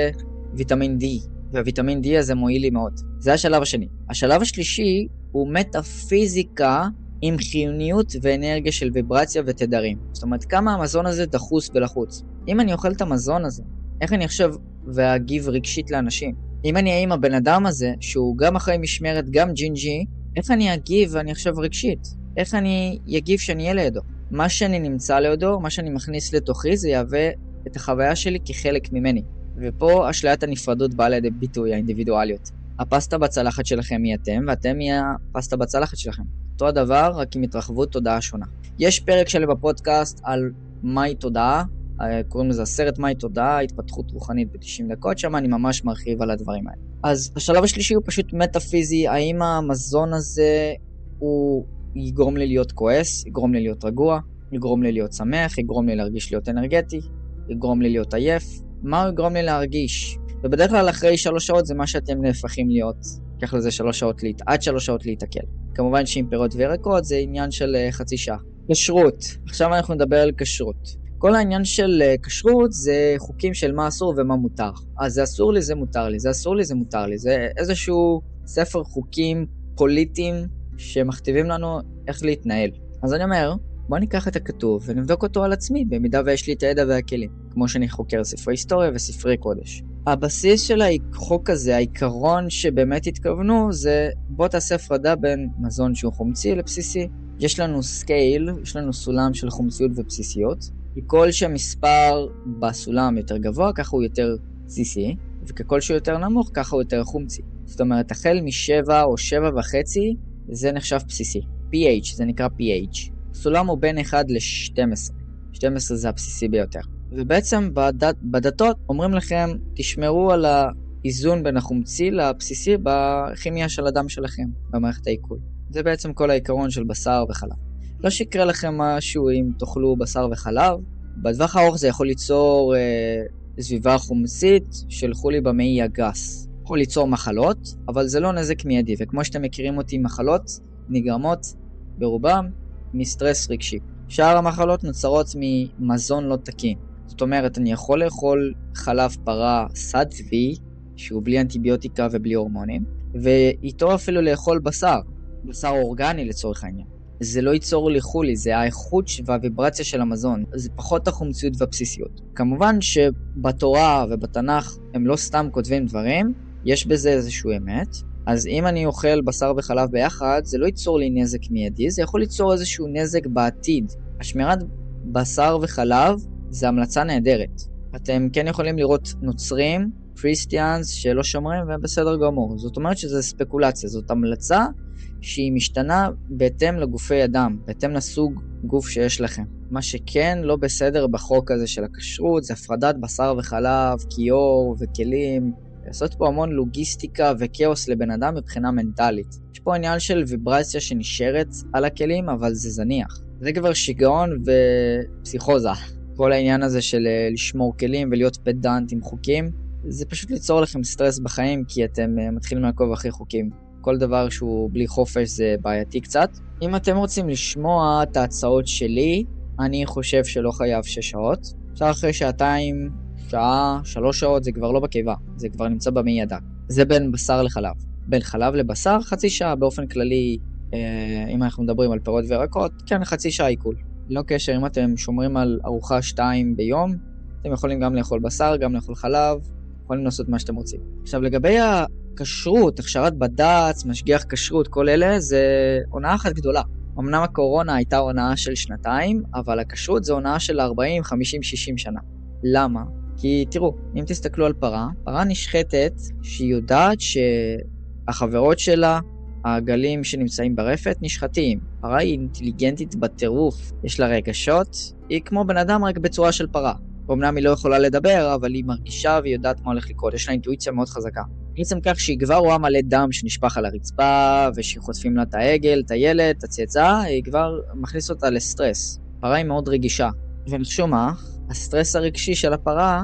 ויטמין D, והוויטמין D הזה מועיל לי מאוד. זה השלב השני. השלב השלישי הוא מטאפיזיקה עם חיוניות ואנרגיה של ויברציה ותדרים. זאת אומרת, כמה המזון הזה דחוס ולחוץ. אם אני אוכל את המזון הזה, איך אני עכשיו ואגיב רגשית לאנשים. אם אני אהיה עם הבן אדם הזה, שהוא גם אחרי משמרת, גם ג'ינג'י, איך אני אגיב ואני עכשיו רגשית? איך אני אגיב שאני אהיה לידו? מה שאני נמצא לידו, מה שאני מכניס לתוכי, זה יהווה את החוויה שלי כחלק ממני. ופה אשליית הנפרדות באה לידי ביטוי, האינדיבידואליות. הפסטה בצלחת שלכם היא אתם, ואתם היא הפסטה בצלחת שלכם. אותו הדבר, רק עם התרחבות תודעה שונה. יש פרק שלי בפודקאסט על מהי תודעה, קוראים לזה הסרט מהי תודעה, התפתחות רוחנית ב-90 דקות, שם אני ממש מרחיב על הדברים האלה. אז השלב השלישי הוא פשוט מטאפיזי, האם המזון הזה הוא יגרום לי להיות כועס, יגרום לי להיות רגוע, יגרום לי להיות שמח, יגרום לי להרגיש להיות אנרגטי. יגרום לי להיות עייף, מה הוא יגרום לי להרגיש. ובדרך כלל אחרי שלוש שעות זה מה שאתם נהפכים להיות. ייקח לזה שלוש שעות, להת... עד שלוש שעות להתעכל. כמובן שעם פירות וירקות זה עניין של uh, חצי שעה. כשרות, עכשיו אנחנו נדבר על כשרות. כל העניין של uh, כשרות זה חוקים של מה אסור ומה מותר. אז זה אסור לי, זה מותר לי, זה אסור לי, זה מותר לי. זה איזשהו ספר חוקים פוליטיים שמכתיבים לנו איך להתנהל. אז אני אומר, בוא ניקח את הכתוב ונבדוק אותו על עצמי, במידה ויש לי את הידע והכלים, כמו שאני חוקר ספרי היסטוריה וספרי קודש. הבסיס של החוק הזה, העיקרון שבאמת התכוונו, זה בוא תעשה הפרדה בין מזון שהוא חומצי לבסיסי. יש לנו סקייל, יש לנו סולם של חומציות ובסיסיות. ככל שהמספר בסולם יותר גבוה, ככה הוא יותר בסיסי, וככל שהוא יותר נמוך, ככה הוא יותר חומצי. זאת אומרת, החל משבע או שבע וחצי, זה נחשב בסיסי. pH, זה נקרא pH. סולם הוא בין 1 ל-12. 12 זה הבסיסי ביותר. ובעצם בדת, בדתות אומרים לכם, תשמרו על האיזון בין החומצי לבסיסי בכימיה של הדם שלכם, במערכת העיכול. זה בעצם כל העיקרון של בשר וחלב. לא שיקרה לכם משהו אם תאכלו בשר וחלב, בטווח הארוך זה יכול ליצור אה, סביבה חומצית של חולי במעי הגס. יכול ליצור מחלות, אבל זה לא נזק מיידי, וכמו שאתם מכירים אותי, מחלות נגרמות ברובם מסטרס רגשי. שאר המחלות נוצרות ממזון לא תקין. זאת אומרת, אני יכול לאכול חלב פרה סד צבי, שהוא בלי אנטיביוטיקה ובלי הורמונים, ואיתו אפילו לאכול בשר, בשר אורגני לצורך העניין. זה לא ייצור לי חולי, זה האיכות והוויברציה של המזון, זה פחות החומציות והבסיסיות. כמובן שבתורה ובתנ"ך הם לא סתם כותבים דברים, יש בזה איזושהי אמת, אז אם אני אוכל בשר וחלב ביחד, זה לא ייצור לי נזק מיידי, זה יכול ליצור איזשהו נזק בעתיד. השמירת בשר וחלב זה המלצה נהדרת. אתם כן יכולים לראות נוצרים, קריסטיאנס, שלא שומרים, והם בסדר גמור. זאת אומרת שזה ספקולציה, זאת המלצה שהיא משתנה בהתאם לגופי אדם, בהתאם לסוג גוף שיש לכם. מה שכן לא בסדר בחוק הזה של הכשרות זה הפרדת בשר וחלב, כיור וכלים. לעשות פה המון לוגיסטיקה וכאוס לבן אדם מבחינה מנטלית. יש פה עניין של ויברציה שנשארת על הכלים, אבל זה זניח. זה כבר שיגעון ופסיכוזה. כל העניין הזה של אה, לשמור כלים ולהיות פדנט עם חוקים, זה פשוט ליצור לכם סטרס בחיים, כי אתם אה, מתחילים לעקוב אחרי חוקים. כל דבר שהוא בלי חופש זה בעייתי קצת. אם אתם רוצים לשמוע את ההצעות שלי, אני חושב שלא חייב 6 שעות. אפשר אחרי שעתיים, שעה, שלוש שעות, זה כבר לא בקיבה, זה כבר נמצא במעי הדק. זה בין בשר לחלב. בין חלב לבשר, חצי שעה באופן כללי, אה, אם אנחנו מדברים על פירות וירקות, כן, חצי שעה עיכול. לא קשר, אם אתם שומרים על ארוחה שתיים ביום, אתם יכולים גם לאכול בשר, גם לאכול חלב, יכולים לעשות מה שאתם רוצים. עכשיו, לגבי הכשרות, הכשרת בד"ץ, משגיח כשרות, כל אלה, זה הונאה אחת גדולה. אמנם הקורונה הייתה הונאה של שנתיים, אבל הכשרות זה הונאה של 40, 50, 60 שנה. למה? כי תראו, אם תסתכלו על פרה, פרה נשחטת שהיא יודעת שהחברות שלה, העגלים שנמצאים ברפת, נשחטים. פרה היא אינטליגנטית בטירוף, יש לה רגשות, היא כמו בן אדם רק בצורה של פרה. אמנם היא לא יכולה לדבר, אבל היא מרגישה והיא יודעת מה הולך לקרות, יש לה אינטואיציה מאוד חזקה. בעצם כך שהיא כבר רואה מלא דם שנשפך על הרצפה, ושחוטפים לה את העגל, את הילד, את הצאצא, היא כבר מכניס אותה לסטרס. פרה היא מאוד רגישה. ומשום מה, הסטרס הרגשי של הפרה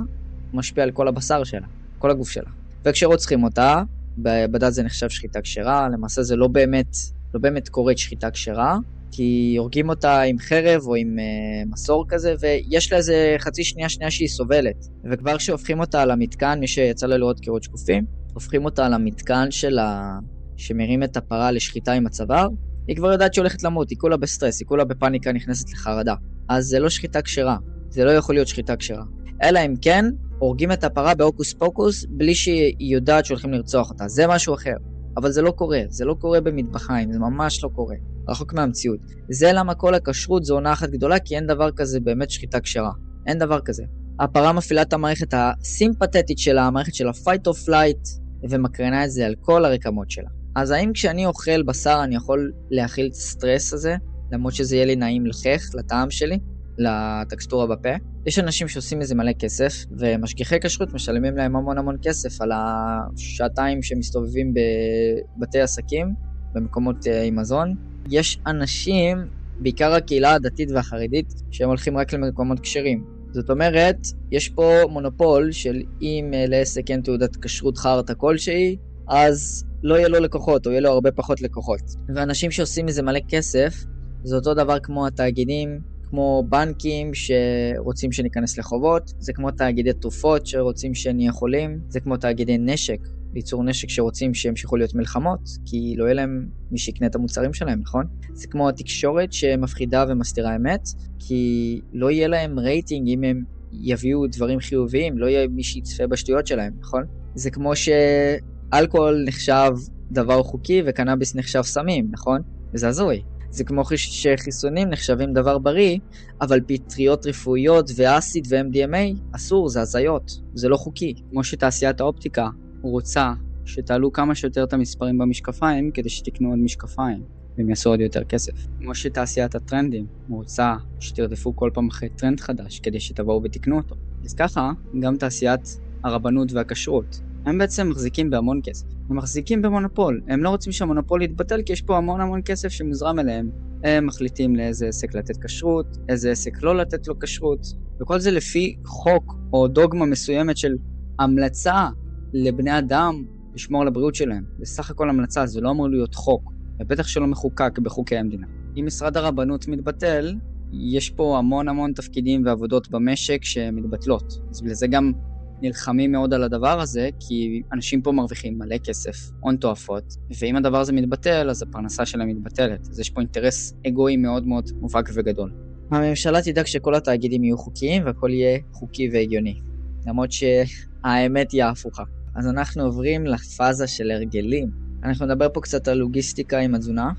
משפיע על כל הבשר שלה, כל הגוף שלה. וכשרוצחים אותה, בדת זה נחשב שחיטה כשרה, למעשה זה לא באמת, לא באמת קורית שחיטה כשרה, כי הורגים אותה עם חרב או עם uh, מסור כזה, ויש לה איזה חצי שנייה שנייה שהיא סובלת. וכבר כשהופכים אותה על המתקן, מי שיצא לה לראות קירות שקופים, הופכים אותה על המתקן של ה... שמרים את הפרה לשחיטה עם הצוואר, היא כבר יודעת שהיא הולכת למות, היא כולה בסטרס, היא כולה בפאניקה נכנסת לחרדה. אז זה לא שחיטה כשרה, זה לא יכול להיות שחיטה כשרה. אלא אם כן, הורגים את הפרה בהוקוס פוקוס בלי שהיא יודעת שהולכים לרצוח אותה. זה משהו אחר. אבל זה לא קורה, זה לא קורה במטבחיים, זה ממש לא קורה. רחוק מהמציאות. זה למה כל הכשרות זו עונה אחת גדולה, כי אין דבר כזה באמת שחיטה כשרה. אין דבר כזה. הפרה מפעילה את המערכת הסימפתטית שלה, המערכת של ה-fight or flight, ומקרינה את זה על כל הרקמות שלה. אז האם כשאני אוכל בשר אני יכול להכיל את הסטרס הזה, למרות שזה יהיה לי נעים לחך, לטעם שלי? לטקסטורה בפה. יש אנשים שעושים מזה מלא כסף, ומשגיחי כשרות משלמים להם המון המון כסף על השעתיים שמסתובבים בבתי עסקים, במקומות אה, עם מזון. יש אנשים, בעיקר הקהילה הדתית והחרדית, שהם הולכים רק למקומות כשרים. זאת אומרת, יש פה מונופול של אם אה, לעסק אין תעודת כשרות חרטא כלשהי, אז לא יהיה לו לקוחות, או יהיה לו הרבה פחות לקוחות. ואנשים שעושים מזה מלא כסף, זה אותו דבר כמו התאגידים, כמו בנקים שרוצים שניכנס לחובות, זה כמו תאגידי תרופות שרוצים שנהיה חולים, זה כמו תאגידי נשק, ליצור נשק שרוצים שימשיכו להיות מלחמות, כי לא יהיה להם מי שיקנה את המוצרים שלהם, נכון? זה כמו התקשורת שמפחידה ומסתירה אמת, כי לא יהיה להם רייטינג אם הם יביאו דברים חיוביים, לא יהיה מי שיצפה בשטויות שלהם, נכון? זה כמו שאלכוהול נחשב דבר חוקי וקנאביס נחשב סמים, נכון? וזה הזוי. זה כמו שחיסונים נחשבים דבר בריא, אבל פטריות רפואיות ואסיד ו-MDMA אסור, זה הזיות, זה לא חוקי. כמו שתעשיית האופטיקה רוצה שתעלו כמה שיותר את המספרים במשקפיים כדי שתקנו עוד משקפיים. והם יעשו עוד יותר כסף. כמו שתעשיית הטרנדים רוצה שתרדפו כל פעם אחרי טרנד חדש כדי שתבואו ותקנו אותו. אז ככה, גם תעשיית הרבנות והכשרות. הם בעצם מחזיקים בהמון כסף. הם מחזיקים במונופול. הם לא רוצים שהמונופול יתבטל כי יש פה המון המון כסף שמוזרם אליהם. הם מחליטים לאיזה עסק לתת כשרות, איזה עסק לא לתת לו כשרות, וכל זה לפי חוק או דוגמה מסוימת של המלצה לבני אדם לשמור על הבריאות שלהם. זה סך הכל המלצה, זה לא אמור להיות חוק, ובטח שלא מחוקק בחוקי המדינה. אם משרד הרבנות מתבטל, יש פה המון המון תפקידים ועבודות במשק שמתבטלות. אז לזה גם נלחמים מאוד על הדבר הזה, כי אנשים פה מרוויחים מלא כסף, הון תועפות, ואם הדבר הזה מתבטל, אז הפרנסה שלהם מתבטלת. אז יש פה אינטרס אגואי מאוד מאוד מובהק וגדול. הממשלה תדאג שכל התאגידים יהיו חוקיים והכל יהיה חוקי והגיוני. למרות שהאמת היא ההפוכה. אז אנחנו עוברים לפאזה של הרגלים. אנחנו נדבר פה קצת על לוגיסטיקה עם התזונה,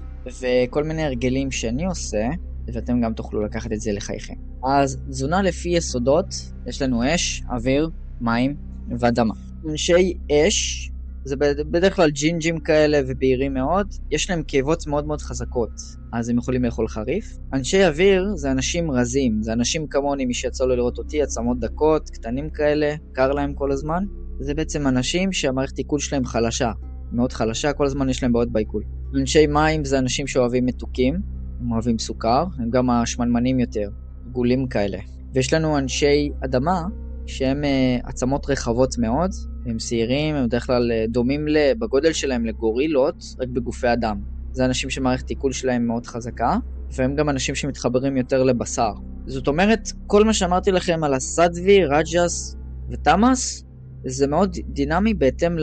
וכל מיני הרגלים שאני עושה, ואתם גם תוכלו לקחת את זה לחייכם. אז תזונה לפי יסודות, יש לנו אש, אוויר, מים ואדמה. אנשי אש, זה בדרך כלל ג'ינג'ים כאלה ובהירים מאוד, יש להם כאבות מאוד מאוד חזקות, אז הם יכולים לאכול חריף. אנשי אוויר זה אנשים רזים, זה אנשים כמוני, מי שיצא לו לראות אותי, עצמות דקות, קטנים כאלה, קר להם כל הזמן. זה בעצם אנשים שהמערכת עיכול שלהם חלשה, מאוד חלשה, כל הזמן יש להם בעיות בעיכול. אנשי מים זה אנשים שאוהבים מתוקים, הם אוהבים סוכר, הם גם השמנמנים יותר, גולים כאלה. ויש לנו אנשי אדמה, שהם uh, עצמות רחבות מאוד, הם שעירים, הם בדרך כלל uh, דומים בגודל שלהם לגורילות, רק בגופי אדם. זה אנשים שמערכת עיכול שלהם מאוד חזקה, והם גם אנשים שמתחברים יותר לבשר. זאת אומרת, כל מה שאמרתי לכם על הסדבי, רג'ס ותמאס, זה מאוד דינמי בהתאם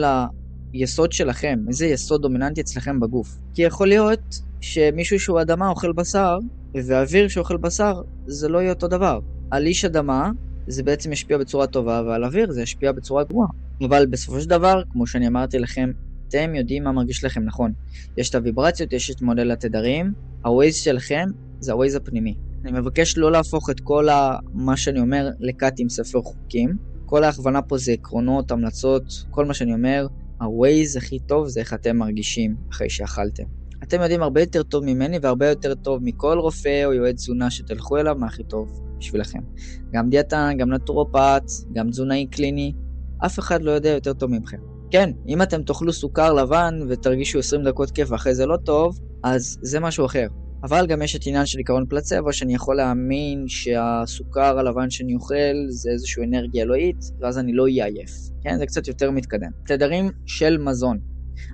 ליסוד שלכם, איזה יסוד דומיננטי אצלכם בגוף. כי יכול להיות שמישהו שהוא אדמה אוכל בשר, ואוויר שאוכל בשר זה לא יהיה אותו דבר. על איש אדמה זה בעצם ישפיע בצורה טובה, ועל אוויר זה ישפיע בצורה גרועה. אבל בסופו של דבר, כמו שאני אמרתי לכם, אתם יודעים מה מרגיש לכם נכון. יש את הוויברציות, יש את מודל התדרים, הווייז שלכם זה הווייז הפנימי. אני מבקש לא להפוך את כל ה... מה שאני אומר לקאט עם ספר חוקים. כל ההכוונה פה זה עקרונות, המלצות, כל מה שאני אומר, ה-Waze הכי טוב זה איך אתם מרגישים אחרי שאכלתם. אתם יודעים הרבה יותר טוב ממני והרבה יותר טוב מכל רופא או יועץ תזונה שתלכו אליו מה הכי טוב בשבילכם. גם דיאטן, גם נטורופט, גם תזונאי קליני, אף אחד לא יודע יותר טוב ממכם. כן, אם אתם תאכלו סוכר לבן ותרגישו 20 דקות כיף ואחרי זה לא טוב, אז זה משהו אחר. אבל גם יש את עניין של עיקרון פלצבו, שאני יכול להאמין שהסוכר הלבן שאני אוכל זה איזושהי אנרגיה אלוהית, ואז אני לא אהיה עייף. כן, זה קצת יותר מתקדם. תדרים של מזון.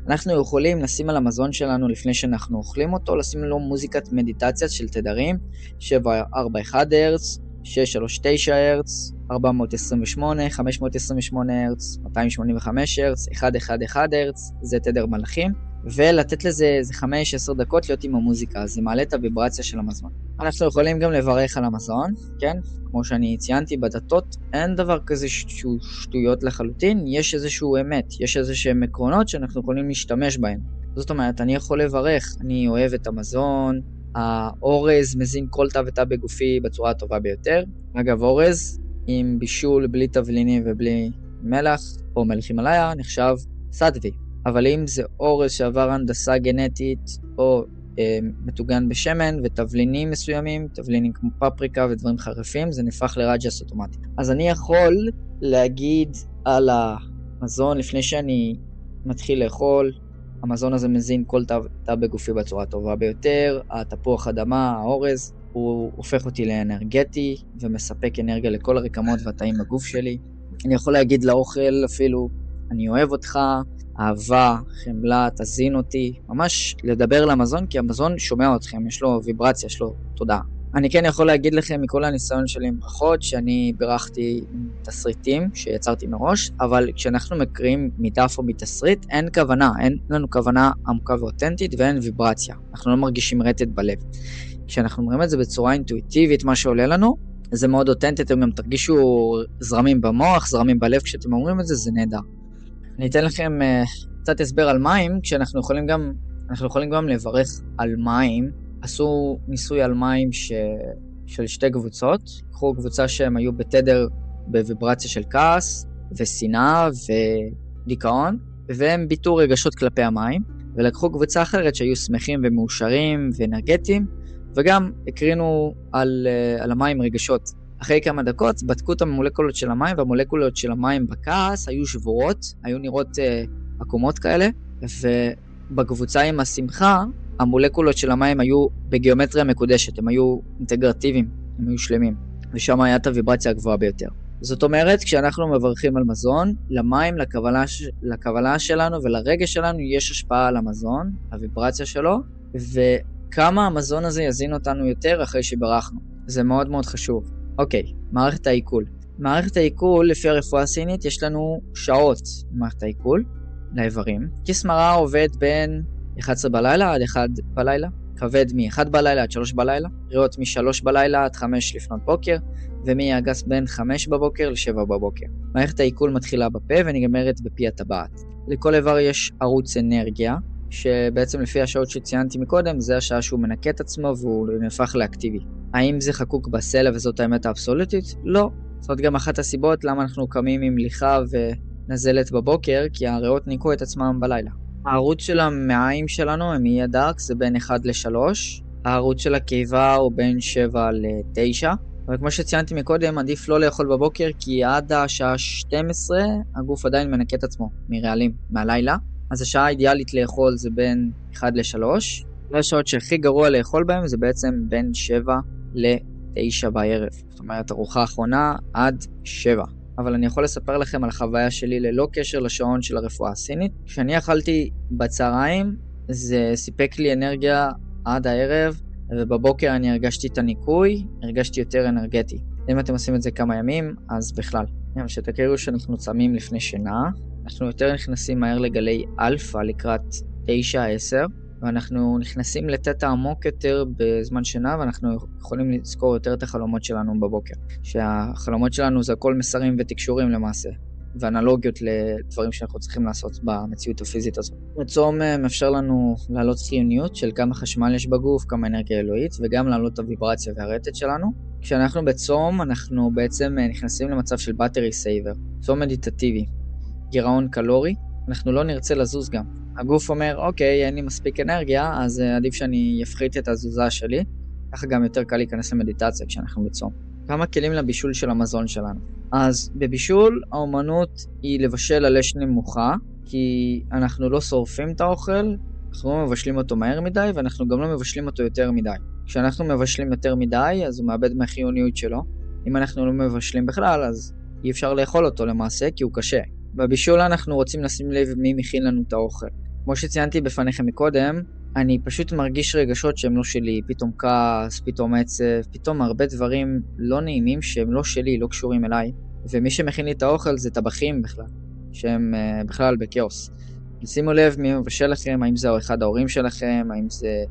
אנחנו יכולים לשים על המזון שלנו לפני שאנחנו אוכלים אותו, לשים לו מוזיקת מדיטציה של תדרים, 741 הרץ, 639 הרץ, 428, 528 הרץ, 285 הרץ, 111 הרץ, זה תדר מלאכים. ולתת לזה איזה 5-10 דקות להיות עם המוזיקה, זה מעלה את הוויברציה של המזון. אנחנו יכולים גם לברך על המזון, כן? כמו שאני ציינתי בדתות, אין דבר כזה שהוא שטויות לחלוטין, יש איזשהו אמת, יש איזה שהם עקרונות שאנחנו יכולים להשתמש בהם. זאת אומרת, אני יכול לברך, אני אוהב את המזון, האורז מזין כל תא ותא בגופי בצורה הטובה ביותר. אגב, אורז עם בישול בלי תבלינים ובלי מלח, או מלך הימאליה, נחשב סדווי. אבל אם זה אורז שעבר הנדסה גנטית או אה, מטוגן בשמן ותבלינים מסוימים, תבלינים כמו פפריקה ודברים חרפים, זה נהפך לרג'ס אוטומטי. אז אני יכול להגיד על המזון לפני שאני מתחיל לאכול, המזון הזה מזין כל תא בגופי בצורה הטובה ביותר, התפוח אדמה, האורז, הוא הופך אותי לאנרגטי ומספק אנרגיה לכל הרקמות והתאים בגוף שלי. אני יכול להגיד לאוכל אפילו, אני אוהב אותך, אהבה, חמלה, תזין אותי, ממש לדבר למזון, כי המזון שומע אתכם, יש לו ויברציה, יש לו תודעה. אני כן יכול להגיד לכם מכל הניסיון שלי עם ברכות, שאני בירכתי תסריטים שיצרתי מראש, אבל כשאנחנו מקריאים מדף או מתסריט, אין כוונה, אין לנו כוונה עמוקה ואותנטית ואין ויברציה. אנחנו לא מרגישים רטט בלב. כשאנחנו אומרים את זה בצורה אינטואיטיבית, מה שעולה לנו, זה מאוד אותנטי, אתם גם תרגישו זרמים במוח, זרמים בלב כשאתם אומרים את זה, זה נהדר. אני אתן לכם uh, קצת הסבר על מים, כשאנחנו יכולים גם, אנחנו יכולים גם לברך על מים. עשו ניסוי על מים ש... של שתי קבוצות, קחו קבוצה שהם היו בתדר בוויברציה של כעס ושנאה ודיכאון, והם ביטאו רגשות כלפי המים, ולקחו קבוצה אחרת שהיו שמחים ומאושרים ואנרגטיים, וגם הקרינו על, uh, על המים רגשות. אחרי כמה דקות בדקו את המולקולות של המים, והמולקולות של המים בכעס היו שבורות, היו נראות uh, עקומות כאלה, ובקבוצה עם השמחה, המולקולות של המים היו בגיאומטריה מקודשת, הם היו אינטגרטיביים, הם היו שלמים, ושם היה את הוויברציה הגבוהה ביותר. זאת אומרת, כשאנחנו מברכים על מזון, למים, לקבלה, לקבלה שלנו ולרגש שלנו יש השפעה על המזון, הוויברציה שלו, וכמה המזון הזה יזין אותנו יותר אחרי שברכנו. זה מאוד מאוד חשוב. אוקיי, מערכת העיכול. מערכת העיכול, לפי הרפואה הסינית, יש לנו שעות במערכת העיכול לאיברים. כיס מרה עובד בין 11 בלילה עד 1 בלילה, כבד מ-1 בלילה עד 3 בלילה, ריאות מ-3 בלילה עד 5 לפנות בוקר, ומי הגס בין 5 בבוקר ל-7 בבוקר. מערכת העיכול מתחילה בפה ונגמרת בפי הטבעת. לכל איבר יש ערוץ אנרגיה, שבעצם לפי השעות שציינתי מקודם, זה השעה שהוא מנקה את עצמו והוא נהפך לאקטיבי. האם זה חקוק בסלע וזאת האמת האבסולוטית? לא. זאת גם אחת הסיבות למה אנחנו קמים עם ליחה ונזלת בבוקר, כי הריאות ניקו את עצמם בלילה. הערוץ של המעיים שלנו, הם יהיה דארק, זה בין 1 ל-3. הערוץ של הקיבה הוא בין 7 ל-9. אבל כמו שציינתי מקודם, עדיף לא לאכול בבוקר, כי עד השעה 12 הגוף עדיין מנקה את עצמו מרעלים מהלילה. אז השעה האידיאלית לאכול זה בין 1 ל-3. והשעות שהכי גרוע לאכול בהם זה בעצם בין 7 ל-9 בערב. זאת אומרת, ארוחה אחרונה עד 7. אבל אני יכול לספר לכם על החוויה שלי ללא קשר לשעון של הרפואה הסינית. כשאני אכלתי בצהריים, זה סיפק לי אנרגיה עד הערב, ובבוקר אני הרגשתי את הניקוי, הרגשתי יותר אנרגטי. אם אתם עושים את זה כמה ימים, אז בכלל. שתכירו שאנחנו צמים לפני שינה, אנחנו יותר נכנסים מהר לגלי אלפא לקראת 9-10, ואנחנו נכנסים לתת העמוק יותר בזמן שינה, ואנחנו יכולים לזכור יותר את החלומות שלנו בבוקר. שהחלומות שלנו זה הכל מסרים ותקשורים למעשה, ואנלוגיות לדברים שאנחנו צריכים לעשות במציאות הפיזית הזאת. הצום אה, מאפשר לנו להעלות חיוניות של כמה חשמל יש בגוף, כמה אנרגיה אלוהית, וגם להעלות את הוויברציה והרטט שלנו. כשאנחנו בצום, אנחנו בעצם אה, נכנסים למצב של battery saver, צום מדיטטיבי, גירעון קלורי, אנחנו לא נרצה לזוז גם. הגוף אומר, אוקיי, אין לי מספיק אנרגיה, אז uh, עדיף שאני אפחית את התזוזה שלי. ככה גם יותר קל להיכנס למדיטציה כשאנחנו בצום. כמה כלים לבישול של המזון שלנו. אז בבישול האומנות היא לבשל על אש נמוכה, כי אנחנו לא שורפים את האוכל, אנחנו לא מבשלים אותו מהר מדי, ואנחנו גם לא מבשלים אותו יותר מדי. כשאנחנו מבשלים יותר מדי, אז הוא מאבד מהחיוניות שלו. אם אנחנו לא מבשלים בכלל, אז אי אפשר לאכול אותו למעשה, כי הוא קשה. בבישול אנחנו רוצים לשים לב מי מכין לנו את האוכל. כמו שציינתי בפניכם מקודם, אני פשוט מרגיש רגשות שהם לא שלי, פתאום כעס, פתאום עצב, פתאום הרבה דברים לא נעימים שהם לא שלי, לא קשורים אליי. ומי שמכין לי את האוכל זה טבחים בכלל, שהם uh, בכלל בכאוס. שימו לב מי מבשל לכם, האם זה אחד ההורים שלכם, האם זה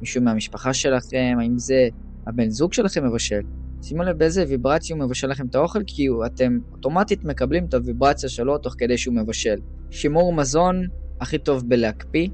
מישהו מהמשפחה שלכם, האם זה הבן זוג שלכם מבשל. שימו לב באיזה ויברציה הוא מבשל לכם את האוכל, כי אתם אוטומטית מקבלים את הוויברציה שלו תוך כדי שהוא מבשל. שימור מזון הכי טוב בלהקפיא.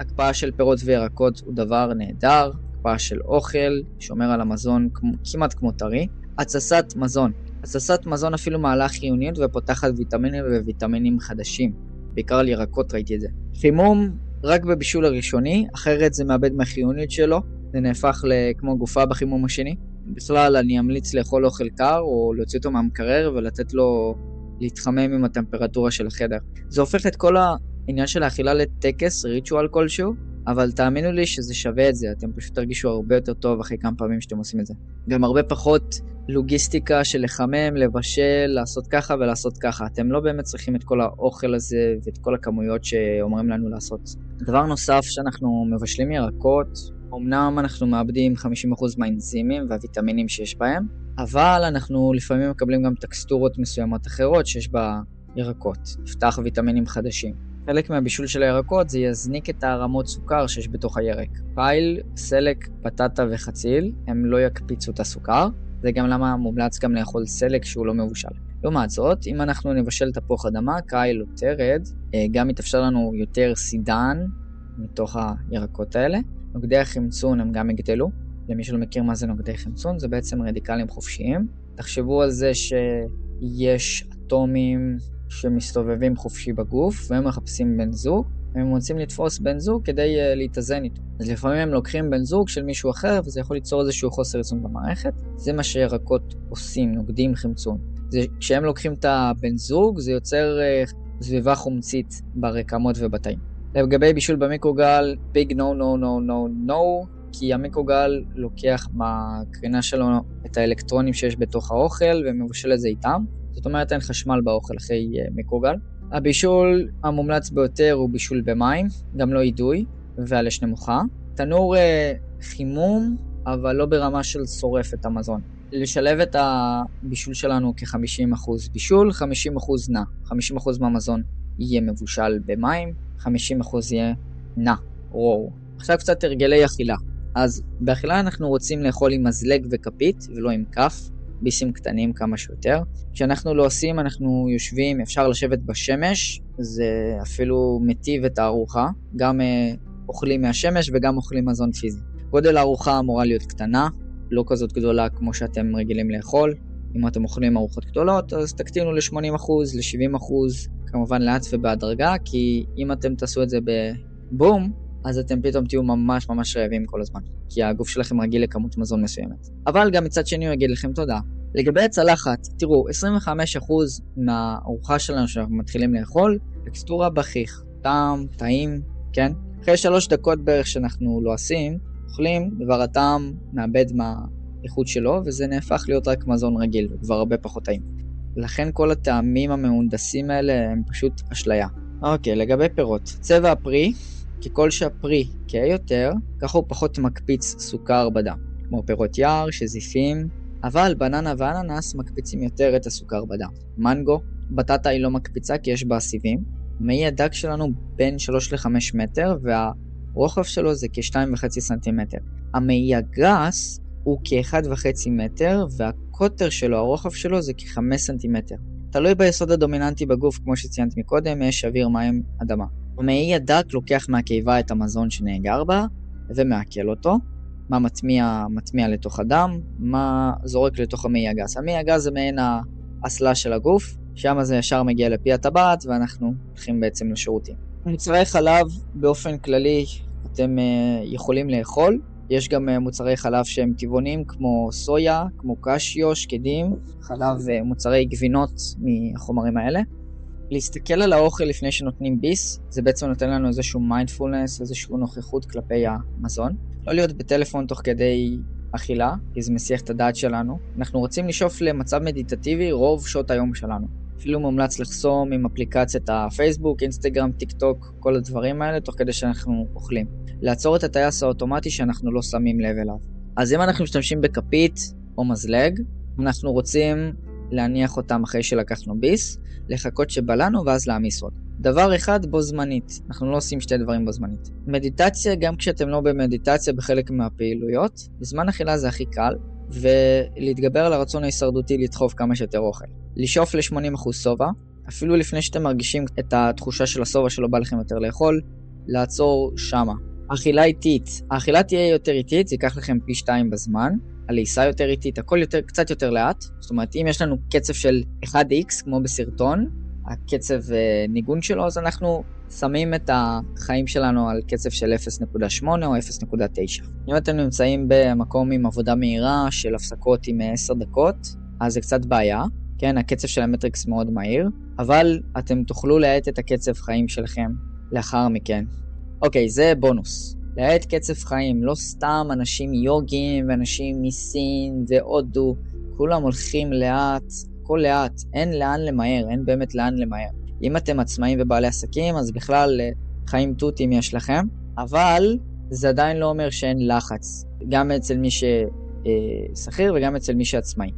הקפאה של פירות וירקות הוא דבר נהדר, הקפאה של אוכל, שומר על המזון כמעט כמו טרי. התססת מזון. התססת מזון אפילו מעלה חיוניות ופותחת ויטמינים וויטמינים חדשים. בעיקר על ירקות ראיתי את זה. חימום רק בבישול הראשוני, אחרת זה מאבד מהחיוניות שלו, זה נהפך כמו גופה בחימום השני. בכלל אני אמליץ לאכול אוכל קר או להוציא אותו מהמקרר ולתת לו להתחמם עם הטמפרטורה של החדר. זה הופך את כל העניין של האכילה לטקס, ריטואל כלשהו, אבל תאמינו לי שזה שווה את זה, אתם פשוט תרגישו הרבה יותר טוב אחרי כמה פעמים שאתם עושים את זה. גם הרבה פחות לוגיסטיקה של לחמם, לבשל, לעשות ככה ולעשות ככה. אתם לא באמת צריכים את כל האוכל הזה ואת כל הכמויות שאומרים לנו לעשות. דבר נוסף שאנחנו מבשלים ירקות, אמנם אנחנו מאבדים 50% מהאנזימים והוויטמינים שיש בהם, אבל אנחנו לפעמים מקבלים גם טקסטורות מסוימות אחרות שיש בירקות, נפתח ויטמינים חדשים. חלק מהבישול של הירקות זה יזניק את הרמות סוכר שיש בתוך הירק. פייל, סלק, בטטה וחציל, הם לא יקפיצו את הסוכר, זה גם למה מומלץ גם לאכול סלק שהוא לא מבושל. לעומת זאת, אם אנחנו נבשל תפוח אדמה, קייל או תרד, אה, גם יתאפשר לנו יותר סידן מתוך הירקות האלה. נוגדי החמצון הם גם יגדלו. למי שלא מכיר מה זה נוגדי חמצון, זה בעצם רדיקלים חופשיים. תחשבו על זה שיש אטומים שמסתובבים חופשי בגוף, והם מחפשים בן זוג, הם רוצים לתפוס בן זוג כדי uh, להתאזן איתו. אז לפעמים הם לוקחים בן זוג של מישהו אחר, וזה יכול ליצור איזשהו חוסר איזון במערכת. זה מה שירקות עושים, נוגדים חמצון. זה, כשהם לוקחים את הבן זוג, זה יוצר uh, סביבה חומצית ברקמות ובתאים. לגבי בישול במיקרוגל, ביג נו נו נו נו נו, כי המיקרוגל לוקח בקרינה שלו את האלקטרונים שיש בתוך האוכל ומבשל את זה איתם. זאת אומרת אין חשמל באוכל אחרי uh, מיקרוגל. הבישול המומלץ ביותר הוא בישול במים, גם לא אידוי, ועל אש נמוכה. תנור uh, חימום, אבל לא ברמה של שורף את המזון. לשלב את הבישול שלנו כ-50% בישול, 50% נע. 50% מהמזון יהיה מבושל במים, 50% יהיה נע, רור. עכשיו קצת הרגלי אכילה. אז באכילה אנחנו רוצים לאכול עם מזלג וכפית ולא עם כף. ביסים קטנים כמה שיותר. כשאנחנו לא עושים, אנחנו יושבים, אפשר לשבת בשמש, זה אפילו מטיב את הארוחה, גם אה, אוכלים מהשמש וגם אוכלים מזון פיזי. גודל הארוחה אמורה להיות קטנה, לא כזאת גדולה כמו שאתם רגילים לאכול. אם אתם אוכלים ארוחות גדולות, אז תקטינו ל-80%, ל-70%, כמובן לאט ובהדרגה, כי אם אתם תעשו את זה בבום, אז אתם פתאום תהיו ממש ממש רעבים כל הזמן, כי הגוף שלכם רגיל לכמות מזון מסוימת. אבל גם מצד שני הוא יגיד לכם תודה. לגבי הצלחת, תראו, 25% מהארוחה שלנו שאנחנו מתחילים לאכול, טקסטורה בכיך, טעם, טעים, כן? אחרי שלוש דקות בערך שאנחנו לועסים, אוכלים, כבר הטעם מאבד מהאיכות שלו, וזה נהפך להיות רק מזון רגיל, וכבר הרבה פחות טעים. לכן כל הטעמים המהונדסים האלה הם פשוט אשליה. אוקיי, לגבי פירות. צבע הפרי ככל שהפרי כהה יותר, ככה הוא פחות מקפיץ סוכר בדם, כמו פירות יער, שזיפים, אבל בננה ואננס מקפיצים יותר את הסוכר בדם. מנגו, בטטה היא לא מקפיצה כי יש בה סיבים. מעי הדק שלנו בין 3 ל-5 מטר, והרוחב שלו זה כ-2.5 סנטימטר. המעי הגס הוא כ-1.5 מטר, והקוטר שלו, הרוחב שלו זה כ-5 סנטימטר. תלוי ביסוד הדומיננטי בגוף, כמו שציינת מקודם, יש אוויר, מים, אדמה. המעי הדק לוקח מהקיבה את המזון שנאגר בה ומעכל אותו. מה מטמיע, מטמיע לתוך הדם, מה זורק לתוך המעי הגס. המעי הגס זה מעין האסלה של הגוף, שם זה ישר מגיע לפי הטבעת ואנחנו הולכים בעצם לשירותים. מוצרי חלב באופן כללי אתם uh, יכולים לאכול. יש גם uh, מוצרי חלב שהם טבעונים כמו סויה, כמו קשיו, שקדים, חלב uh, מוצרי גבינות מהחומרים האלה. להסתכל על האוכל לפני שנותנים ביס, זה בעצם נותן לנו איזשהו מיינדפולנס, איזשהו נוכחות כלפי המזון. לא להיות בטלפון תוך כדי אכילה, כי זה מסיח את הדעת שלנו. אנחנו רוצים לשאוף למצב מדיטטיבי רוב שעות היום שלנו. אפילו מומלץ לחסום עם אפליקציית הפייסבוק, אינסטגרם, טיק טוק, כל הדברים האלה, תוך כדי שאנחנו אוכלים. לעצור את הטייס האוטומטי שאנחנו לא שמים לב אליו. אז אם אנחנו משתמשים בכפית או מזלג, אנחנו רוצים להניח אותם אחרי שלקחנו ביס, לחכות שבלענו ואז להעמיס עוד. דבר אחד בו זמנית, אנחנו לא עושים שתי דברים בו זמנית. מדיטציה, גם כשאתם לא במדיטציה בחלק מהפעילויות, בזמן אכילה זה הכי קל, ולהתגבר על הרצון ההישרדותי לדחוף כמה שיותר אוכל. לשאוף ל-80% שובע, אפילו לפני שאתם מרגישים את התחושה של השובע שלא בא לכם יותר לאכול, לעצור שמה. אכילה איטית, האכילה תהיה יותר איטית, זה ייקח לכם פי 2 בזמן, הלעיסה יותר איטית, הכל יותר, קצת יותר לאט. זאת אומרת, אם יש לנו קצב של 1x, כמו בסרטון, הקצב uh, ניגון שלו, אז אנחנו שמים את החיים שלנו על קצב של 0.8 או 0.9. אם אתם נמצאים במקום עם עבודה מהירה של הפסקות עם 10 דקות, אז זה קצת בעיה. כן, הקצב של המטריקס מאוד מהיר, אבל אתם תוכלו להאט את הקצב חיים שלכם לאחר מכן. אוקיי, זה בונוס. להאט קצב חיים, לא סתם אנשים יוגים ואנשים מסין והודו, כולם הולכים לאט, הכל לאט, אין לאן למהר, אין באמת לאן למהר. אם אתם עצמאים ובעלי עסקים, אז בכלל אה, חיים תותים יש לכם, אבל זה עדיין לא אומר שאין לחץ, גם אצל מי ששכיר וגם אצל מי שעצמאי.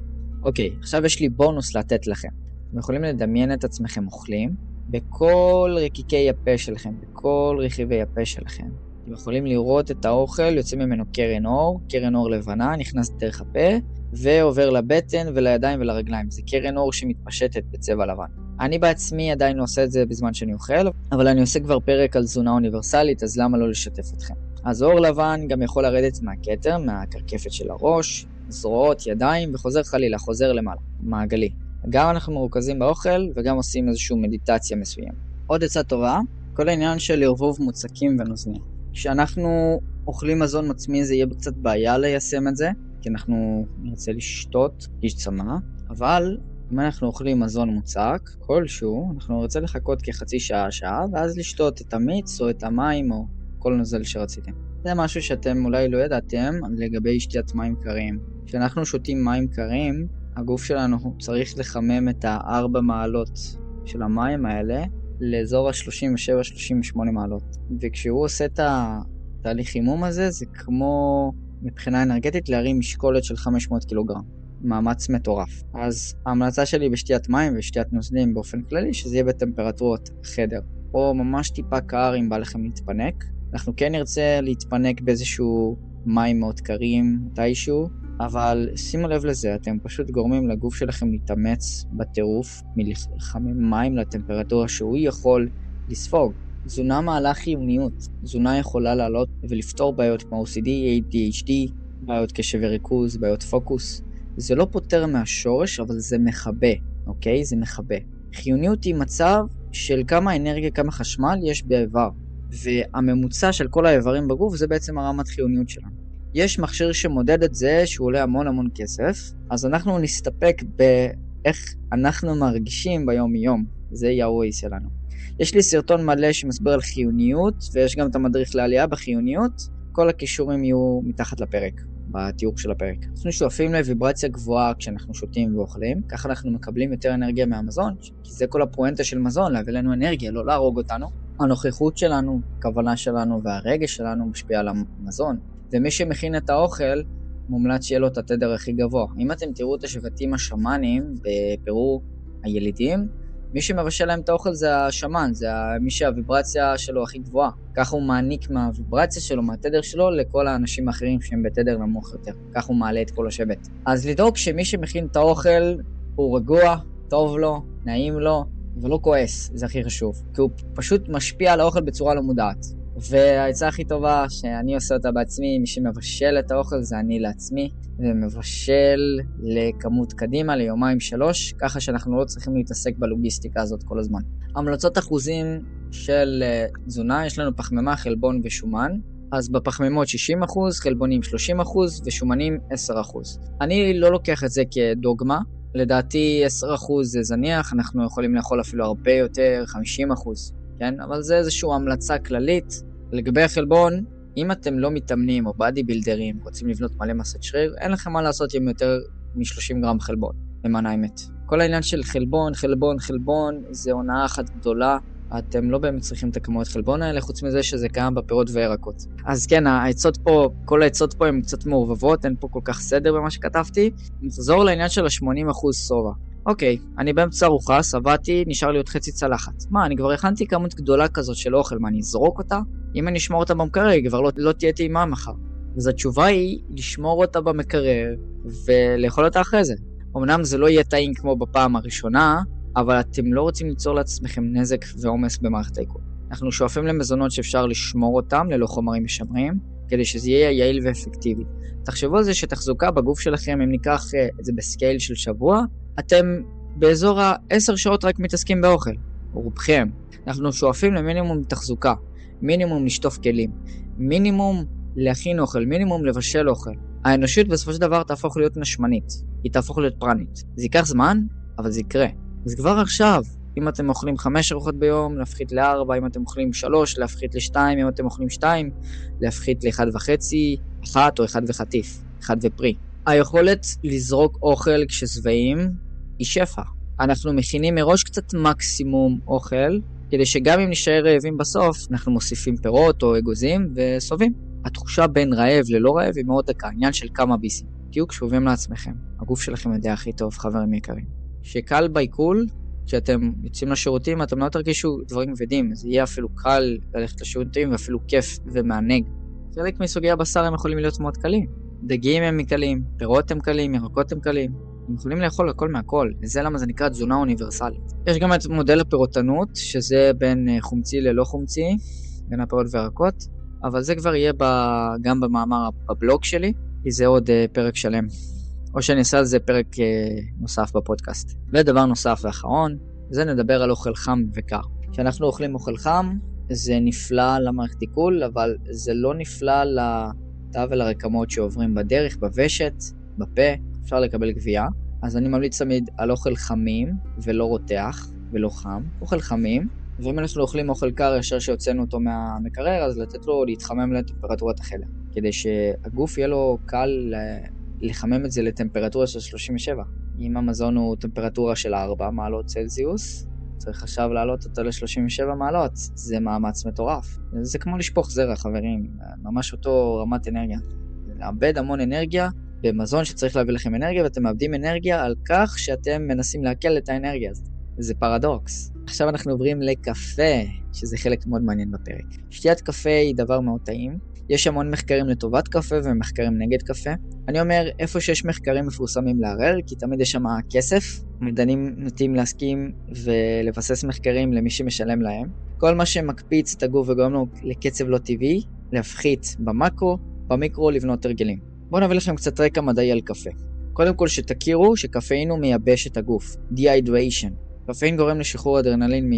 אוקיי, עכשיו יש לי בונוס לתת לכם. אתם יכולים לדמיין את עצמכם אוכלים בכל רקיקי הפה שלכם, בכל רכיבי הפה שלכם. אתם יכולים לראות את האוכל, יוצא ממנו קרן אור, קרן אור לבנה, נכנס דרך הפה, ועובר לבטן ולידיים ולרגליים. זה קרן אור שמתפשטת בצבע לבן. אני בעצמי עדיין לא עושה את זה בזמן שאני אוכל, אבל אני עושה כבר פרק על תזונה אוניברסלית, אז למה לא לשתף אתכם? אז אור לבן גם יכול לרדת מהכתר, מהקרקפת של הראש, זרועות, ידיים, וחוזר חלילה, חוזר למעלה, מעגלי. גם אנחנו מרוכזים באוכל וגם עושים איזושהי מדיטציה מסוים. עוד עצה טובה, כל העניין של ערבוב מוצקים ונוזנים. כשאנחנו אוכלים מזון מצמי זה יהיה קצת בעיה ליישם את זה, כי אנחנו נרצה לשתות, יש צמא, אבל אם אנחנו אוכלים מזון מוצק כלשהו, אנחנו נרצה לחכות כחצי שעה, שעה, ואז לשתות את המיץ או את המים או כל נוזל שרציתם. זה משהו שאתם אולי לא ידעתם לגבי שתיית מים קרים. כשאנחנו שותים מים קרים, הגוף שלנו צריך לחמם את הארבע מעלות של המים האלה לאזור ה-37-38 מעלות. וכשהוא עושה את התהליך חימום הזה, זה כמו מבחינה אנרגטית להרים משקולת של 500 קילוגרם. מאמץ מטורף. אז ההמלצה שלי בשתיית מים ושתיית נוזלים באופן כללי, שזה יהיה בטמפרטורות חדר. או ממש טיפה קר אם בא לכם להתפנק. אנחנו כן נרצה להתפנק באיזשהו מים מאוד קרים מתישהו, אבל שימו לב לזה, אתם פשוט גורמים לגוף שלכם להתאמץ בטירוף מלחמם מים לטמפרטורה שהוא יכול לספוג. תזונה מעלה חיוניות. תזונה יכולה לעלות ולפתור בעיות כמו OCD, ADHD, בעיות קשב וריכוז, בעיות פוקוס. זה לא פותר מהשורש, אבל זה מכבה, אוקיי? זה מכבה. חיוניות היא מצב של כמה אנרגיה, כמה חשמל יש באיבר. והממוצע של כל האיברים בגוף זה בעצם הרמת חיוניות שלנו. יש מכשיר שמודד את זה שהוא עולה המון המון כסף, אז אנחנו נסתפק באיך אנחנו מרגישים ביום יום, זה יהיה ה-way שלנו. יש לי סרטון מלא שמסביר על חיוניות, ויש גם את המדריך לעלייה בחיוניות, כל הכישורים יהיו מתחת לפרק, בתיאור של הפרק. אנחנו שואפים לוויברציה גבוהה כשאנחנו שותים ואוכלים, ככה אנחנו מקבלים יותר אנרגיה מהמזון, כי זה כל הפואנטה של מזון, להביא לנו אנרגיה, לא להרוג אותנו. הנוכחות שלנו, הכוונה שלנו והרגש שלנו משפיע על המזון. ומי שמכין את האוכל, מומלץ שיהיה לו את התדר הכי גבוה. אם אתם תראו את השבטים השמאנים בפרו הילידים, מי שמבשל להם את האוכל זה השמן, זה מי שהוויברציה שלו הכי גבוהה. ככה הוא מעניק מהוויברציה שלו, מהתדר שלו, לכל האנשים האחרים שהם בתדר נמוך יותר. ככה הוא מעלה את כל השבט. אז לדאוג שמי שמכין את האוכל הוא רגוע, טוב לו, נעים לו, ולא כועס, זה הכי חשוב. כי הוא פשוט משפיע על האוכל בצורה לא מודעת. והעצה הכי טובה שאני עושה אותה בעצמי, מי שמבשל את האוכל זה אני לעצמי, ומבשל לכמות קדימה, ליומיים שלוש, ככה שאנחנו לא צריכים להתעסק בלוגיסטיקה הזאת כל הזמן. המלצות אחוזים של uh, תזונה, יש לנו פחמימה, חלבון ושומן. אז בפחמימות 60%, חלבונים 30% ושומנים 10%. אני לא לוקח את זה כדוגמה, לדעתי 10% זה זניח, אנחנו יכולים לאכול אפילו הרבה יותר, 50%. כן? אבל זה איזושהי המלצה כללית. לגבי החלבון, אם אתם לא מתאמנים או באדי בילדרים, רוצים לבנות מלא מסת שריר, אין לכם מה לעשות עם יותר מ-30 גרם חלבון, למען האמת. כל העניין של חלבון, חלבון, חלבון, זה הונאה אחת גדולה. אתם לא באמת צריכים את הכמויות חלבון האלה, חוץ מזה שזה קיים בפירות וירקות. אז כן, העצות פה, כל העצות פה הן קצת מעורבבות, אין פה כל כך סדר במה שכתבתי. נחזור לעניין של ה-80% שובע. אוקיי, אני באמצע ארוחה, שבעתי, נשאר לי עוד חצי צלחת. מה, אני כבר הכנתי כמות גדולה כזאת של אוכל, מה, אני אזרוק אותה? אם אני אשמור אותה במקרר, היא כבר לא, לא תהיה טעימה מחר. אז התשובה היא לשמור אותה במקרר ולאכול אותה אחרי זה. אמנם זה לא יהיה טעים כמו בפעם הראשונה, אבל אתם לא רוצים ליצור לעצמכם נזק ועומס במערכת העיכול. אנחנו שואפים למזונות שאפשר לשמור אותם ללא חומרים משמרים, כדי שזה יהיה יעיל ואפקטיבי. תחשבו על זה שתחזוקה בגוף שלכם, אם ניקח אה, את זה בסקייל של שבוע, אתם באזור ה-10 שעות רק מתעסקים באוכל, רובכם. אנחנו שואפים למינימום תחזוקה, מינימום לשטוף כלים, מינימום להכין אוכל, מינימום לבשל אוכל. האנושות בסופו של דבר תהפוך להיות נשמנית, היא תהפוך להיות פרנית. זה ייקח זמן, אבל זה יקרה. אז כבר עכשיו, אם אתם אוכלים 5 ארוחות ביום, להפחית ל-4, אם אתם אוכלים 3, להפחית ל-2, אם אתם אוכלים 2, להפחית ל-1.5, 1 או 1 וחטיף, 1 ופרי. היכולת לזרוק אוכל כששבעים היא שפע. אנחנו מכינים מראש קצת מקסימום אוכל, כדי שגם אם נשאר רעבים בסוף, אנחנו מוסיפים פירות או אגוזים וסובבים. התחושה בין רעב ללא רעב היא מאוד דקה, עניין של כמה ביסים. תהיו קשובים לעצמכם, הגוף שלכם יודע הכי טוב, חברים יקרים. שקל בעיכול, כשאתם יוצאים לשירותים, אתם לא תרגישו דברים כבדים, זה יהיה אפילו קל ללכת לשירותים ואפילו כיף ומענג. חלק מסוגי הבשר הם יכולים להיות מאוד קלים. דגים הם קלים, פירות הם קלים, ירקות הם קלים. הם יכולים לאכול הכל מהכל, וזה למה זה נקרא תזונה אוניברסלית. יש גם את מודל הפירוטנות, שזה בין אה, חומצי ללא חומצי, בין הפירות והירקות, אבל זה כבר יהיה. גם במאמר בבלוג שלי, כי זה עוד uh, פרק שלם. או שאני אעשה על זה פרק uh, נוסף בפודקאסט. ודבר נוסף ואחרון, זה נדבר על אוכל חם וקר. כשאנחנו אוכלים אוכל חם, זה נפלא למערכת עיכול, אבל זה לא נפלא לתא ולרקמות שעוברים בדרך, בוושת, בפה, אפשר לקבל גבייה. אז אני ממליץ תמיד על אוכל חמים ולא רותח ולא חם, אוכל חמים, ואם אנחנו אוכלים אוכל קר ישר שהוצאנו אותו מהמקרר, אז לתת לו להתחמם לטמפרטורת החלר, כדי שהגוף יהיה לו קל לחמם את זה לטמפרטורה של 37. אם המזון הוא טמפרטורה של 4 מעלות צלזיוס, צריך עכשיו להעלות אותו ל-37 מעלות, זה מאמץ מטורף. זה כמו לשפוך זרע, חברים, ממש אותו רמת אנרגיה. לאבד המון אנרגיה במזון שצריך להביא לכם אנרגיה, ואתם מאבדים אנרגיה על כך שאתם מנסים לעכל את האנרגיה הזאת. זה פרדוקס. עכשיו אנחנו עוברים לקפה, שזה חלק מאוד מעניין בפרק. שתיית קפה היא דבר מאוד טעים. יש המון מחקרים לטובת קפה ומחקרים נגד קפה. אני אומר, איפה שיש מחקרים מפורסמים לערער, כי תמיד יש שם כסף, מדענים נוטים להסכים ולבסס מחקרים למי שמשלם להם. כל מה שמקפיץ את הגוף וגורם לו לקצב לא טבעי, להפחית במקרו, במיקרו לבנות הרגלים. בואו נביא לכם קצת רקע מדעי על קפה. קודם כל שתכירו שקפאין הוא מייבש את הגוף, Dehydration. קפאין גורם לשחרור אדרנלין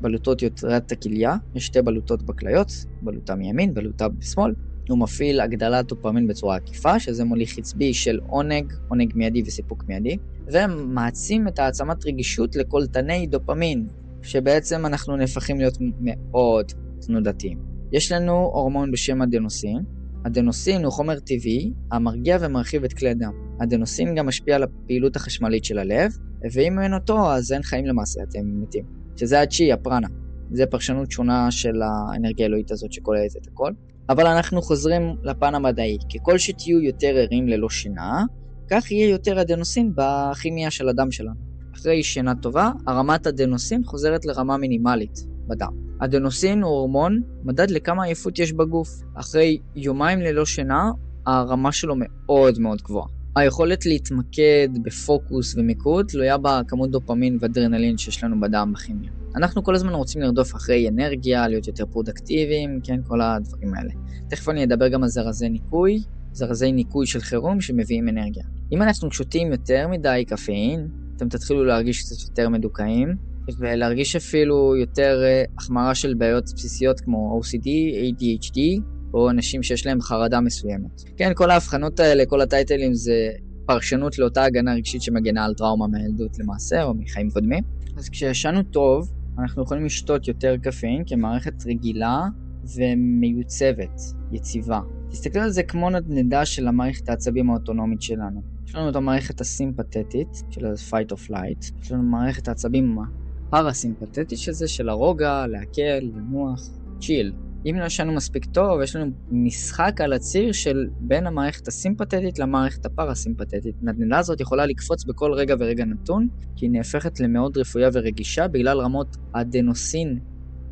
מבלוטות יותרת הכליה, יש שתי בלוטות בכליות, בלוטה מימין, בלוטה בשמאל. הוא מפעיל הגדלת דופמין בצורה עקיפה, שזה מוליך עצבי של עונג, עונג מיידי וסיפוק מיידי, ומעצים את העצמת רגישות לקולטני דופמין, שבעצם אנחנו נהפכים להיות מאוד תנודתיים. יש לנו הורמון בשם אדנוסין, אדנוסין הוא חומר טבעי המרגיע ומרחיב את כלי הדם. אדנוסין גם משפיע על הפעילות החשמלית של הלב, ואם אין אותו אז אין חיים למעשה, אתם מתים. שזה הצ'י, הפרנה. זה פרשנות שונה של האנרגיה האלוהית הזאת שכוללת את הכל. אבל אנחנו חוזרים לפן המדעי. ככל שתהיו יותר ערים ללא שינה, כך יהיה יותר אדנוסין בכימיה של הדם שלנו. אחרי שינה טובה, הרמת אדנוסין חוזרת לרמה מינימלית בדם. אדנוסין הוא הורמון מדד לכמה עייפות יש בגוף. אחרי יומיים ללא שינה, הרמה שלו מאוד מאוד גבוהה. היכולת להתמקד בפוקוס ומיקוד תלויה בכמות דופמין ואדרנלין שיש לנו בדם בכימיה. אנחנו כל הזמן רוצים לרדוף אחרי אנרגיה, להיות יותר פרודקטיביים, כן, כל הדברים האלה. תכף אני אדבר גם על זרזי ניקוי, זרזי ניקוי של חירום שמביאים אנרגיה. אם אנחנו שותים יותר מדי קפאין, אתם תתחילו להרגיש קצת יותר מדוכאים, ולהרגיש אפילו יותר אה, החמרה של בעיות בסיסיות כמו OCD, ADHD, או אנשים שיש להם חרדה מסוימת. כן, כל ההבחנות האלה, כל הטייטלים זה פרשנות לאותה הגנה רגשית שמגנה על טראומה מהילדות למעשה, או מחיים קודמים. אז כשישנו טוב, אנחנו יכולים לשתות יותר קפאין כמערכת רגילה ומיוצבת, יציבה. תסתכלו על זה כמו נדנדה של המערכת העצבים האוטונומית שלנו. יש לנו את המערכת הסימפתטית, של ה-fight of flight, יש לנו מערכת העצבים הפרסימפתטית שזה של הרוגע, להקל, לנוח, צ'יל. אם לא ישנו מספיק טוב, יש לנו משחק על הציר של בין המערכת הסימפתטית למערכת הפרסימפתטית. הנדנדה הזאת יכולה לקפוץ בכל רגע ורגע נתון, כי היא נהפכת למאוד רפויה ורגישה בגלל רמות אדנוסין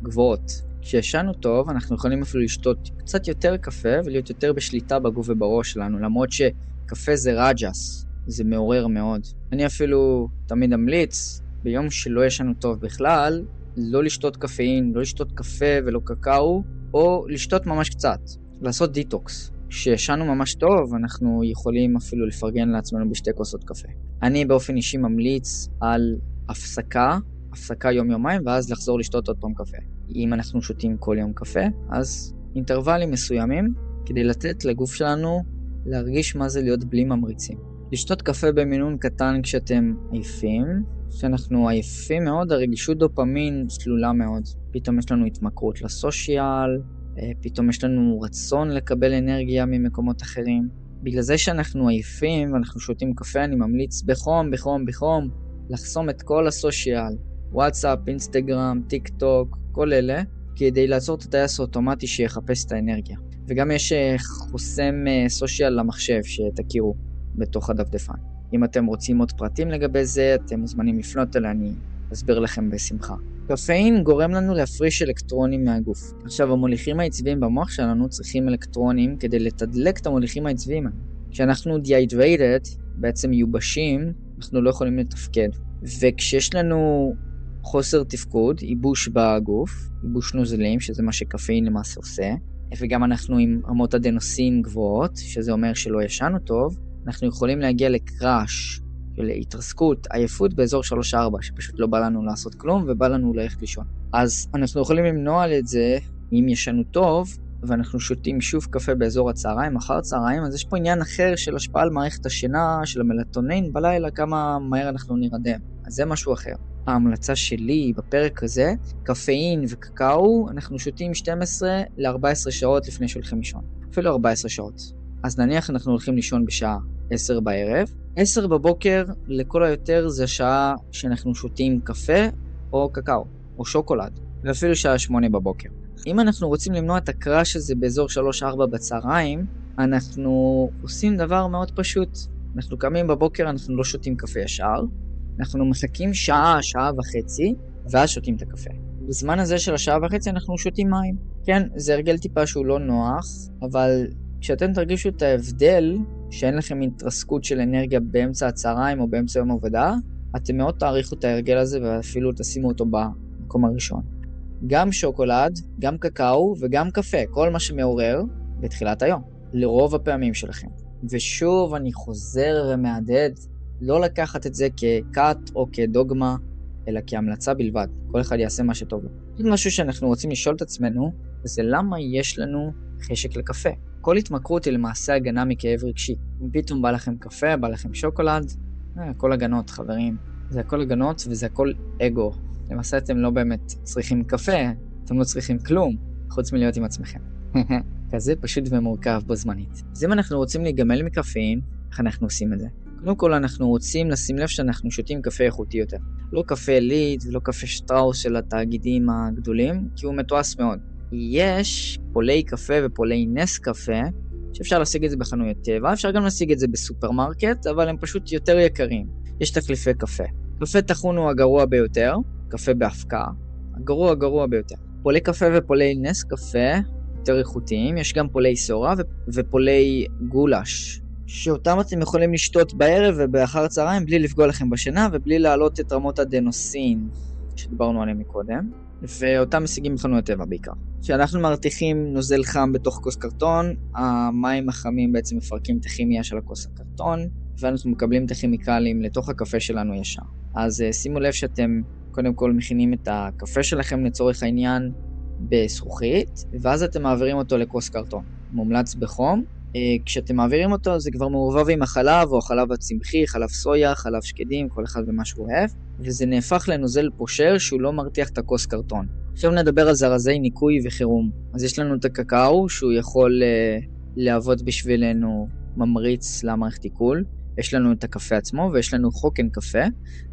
גבוהות. כשישנו טוב, אנחנו יכולים אפילו לשתות קצת יותר קפה ולהיות יותר בשליטה בגוף ובראש שלנו, למרות שקפה זה רג'ס, זה מעורר מאוד. אני אפילו תמיד אמליץ, ביום שלא ישנו טוב בכלל, לא לשתות קפאין, לא לשתות קפה ולא קקאו, או לשתות ממש קצת, לעשות דיטוקס. כשישנו ממש טוב, אנחנו יכולים אפילו לפרגן לעצמנו בשתי כוסות קפה. אני באופן אישי ממליץ על הפסקה, הפסקה יום-יומיים, ואז לחזור לשתות עוד פעם קפה. אם אנחנו שותים כל יום קפה, אז אינטרוולים מסוימים, כדי לתת לגוף שלנו להרגיש מה זה להיות בלי ממריצים. לשתות קפה במינון קטן כשאתם עייפים. כשאנחנו עייפים מאוד, הרגישות דופמין שלנו עולה מאוד. פתאום יש לנו התמכרות לסושיאל, אה, פתאום יש לנו רצון לקבל אנרגיה ממקומות אחרים. בגלל זה שאנחנו עייפים ואנחנו שותים קפה, אני ממליץ בחום, בחום, בחום, לחסום את כל הסושיאל, וואטסאפ, אינסטגרם, טיק טוק, כל אלה, כדי לעצור את הטייס האוטומטי שיחפש את האנרגיה. וגם יש אה, חוסם אה, סושיאל למחשב שתכירו בתוך הדפדפן. אם אתם רוצים עוד פרטים לגבי זה, אתם מוזמנים לפנות אליי, אני אסביר לכם בשמחה. קפאין גורם לנו להפריש אלקטרונים מהגוף. עכשיו, המוליכים העצביים במוח שלנו צריכים אלקטרונים כדי לתדלק את המוליכים העצביים. כשאנחנו dehydrated, בעצם מיובשים, אנחנו לא יכולים לתפקד. וכשיש לנו חוסר תפקוד, ייבוש בגוף, ייבוש נוזלים, שזה מה שקפאין למעשה עושה, וגם אנחנו עם אמות אדנוסין גבוהות, שזה אומר שלא ישנו טוב, אנחנו יכולים להגיע לקראש, של התרסקות, עייפות באזור 3-4, שפשוט לא בא לנו לעשות כלום ובא לנו ללכת לישון. אז אנחנו יכולים למנוע את זה אם ישנו טוב, ואנחנו שותים שוב קפה באזור הצהריים, אחר הצהריים, אז יש פה עניין אחר של השפעה על מערכת השינה, של המלטונין בלילה, כמה מהר אנחנו נרדם. אז זה משהו אחר. ההמלצה שלי בפרק הזה, קפאין וקקאו, אנחנו שותים 12 ל-14 שעות לפני שהולכים לישון. אפילו 14 שעות. אז נניח אנחנו הולכים לישון בשעה 10 בערב, 10 בבוקר לכל היותר זה השעה שאנחנו שותים קפה או קקאו, או שוקולד, ואפילו שעה 8 בבוקר. אם אנחנו רוצים למנוע את הקראש הזה באזור 3-4 בצהריים, אנחנו עושים דבר מאוד פשוט. אנחנו קמים בבוקר, אנחנו לא שותים קפה ישר, אנחנו מחכים שעה, שעה וחצי, ואז שותים את הקפה. בזמן הזה של השעה וחצי אנחנו שותים מים. כן, זה הרגל טיפה שהוא לא נוח, אבל כשאתם תרגישו את ההבדל, שאין לכם התרסקות של אנרגיה באמצע הצהריים או באמצע יום עבודה, אתם מאוד תעריכו את ההרגל הזה ואפילו תשימו אותו במקום הראשון. גם שוקולד, גם קקאו וגם קפה, כל מה שמעורר בתחילת היום, לרוב הפעמים שלכם. ושוב, אני חוזר ומהדהד, לא לקחת את זה ככת או כדוגמה, אלא כהמלצה בלבד. כל אחד יעשה מה שטוב לו. משהו שאנחנו רוצים לשאול את עצמנו, זה למה יש לנו חשק לקפה. כל התמכרות היא למעשה הגנה מכאב רגשי. אם פתאום בא לכם קפה, בא לכם שוקולד, אה, הכל הגנות, חברים. זה הכל הגנות וזה הכל אגו. למעשה אתם לא באמת צריכים קפה, אתם לא צריכים כלום, חוץ מלהיות עם עצמכם. *laughs* כזה פשוט ומורכב בו זמנית. אז אם אנחנו רוצים להיגמל מקפאין, איך אנחנו עושים את זה? קודם כל אנחנו רוצים לשים לב שאנחנו שותים קפה איכותי יותר. לא קפה עילית ולא קפה שטראוס של התאגידים הגדולים, כי הוא מתועש מאוד. יש פולי קפה ופולי נס קפה, שאפשר להשיג את זה בחנויות טבע, אפשר גם להשיג את זה בסופרמרקט, אבל הם פשוט יותר יקרים. יש תחליפי קפה. קפה טחון הוא הגרוע ביותר, קפה בהקפאה, הגרוע הגרוע ביותר. פולי קפה ופולי נס קפה יותר איכותיים, יש גם פולי סורה ופולי גולש, שאותם אתם יכולים לשתות בערב ובאחר הצהריים בלי לפגוע לכם בשינה ובלי להעלות את רמות הדנוסין שדיברנו עליהם מקודם. ואותם משיגים בחנויות טבע בעיקר. כשאנחנו מרתיחים נוזל חם בתוך כוס קרטון, המים החמים בעצם מפרקים את הכימיה של הכוס הקרטון, ואנחנו מקבלים את הכימיקלים לתוך הקפה שלנו ישר. אז uh, שימו לב שאתם קודם כל מכינים את הקפה שלכם לצורך העניין בזכוכית, ואז אתם מעבירים אותו לכוס קרטון. מומלץ בחום, אה, כשאתם מעבירים אותו זה כבר מעורבב עם החלב או החלב הצמחי, חלב סויה, חלב שקדים, כל אחד במה שהוא אוהב, וזה נהפך לנוזל פושר שהוא לא מרתיח את הכוס קרטון. עכשיו נדבר על זרזי ניקוי וחירום. אז יש לנו את הקקאו שהוא יכול uh, להוות בשבילנו ממריץ למערכת עיכול. יש לנו את הקפה עצמו ויש לנו חוקן קפה,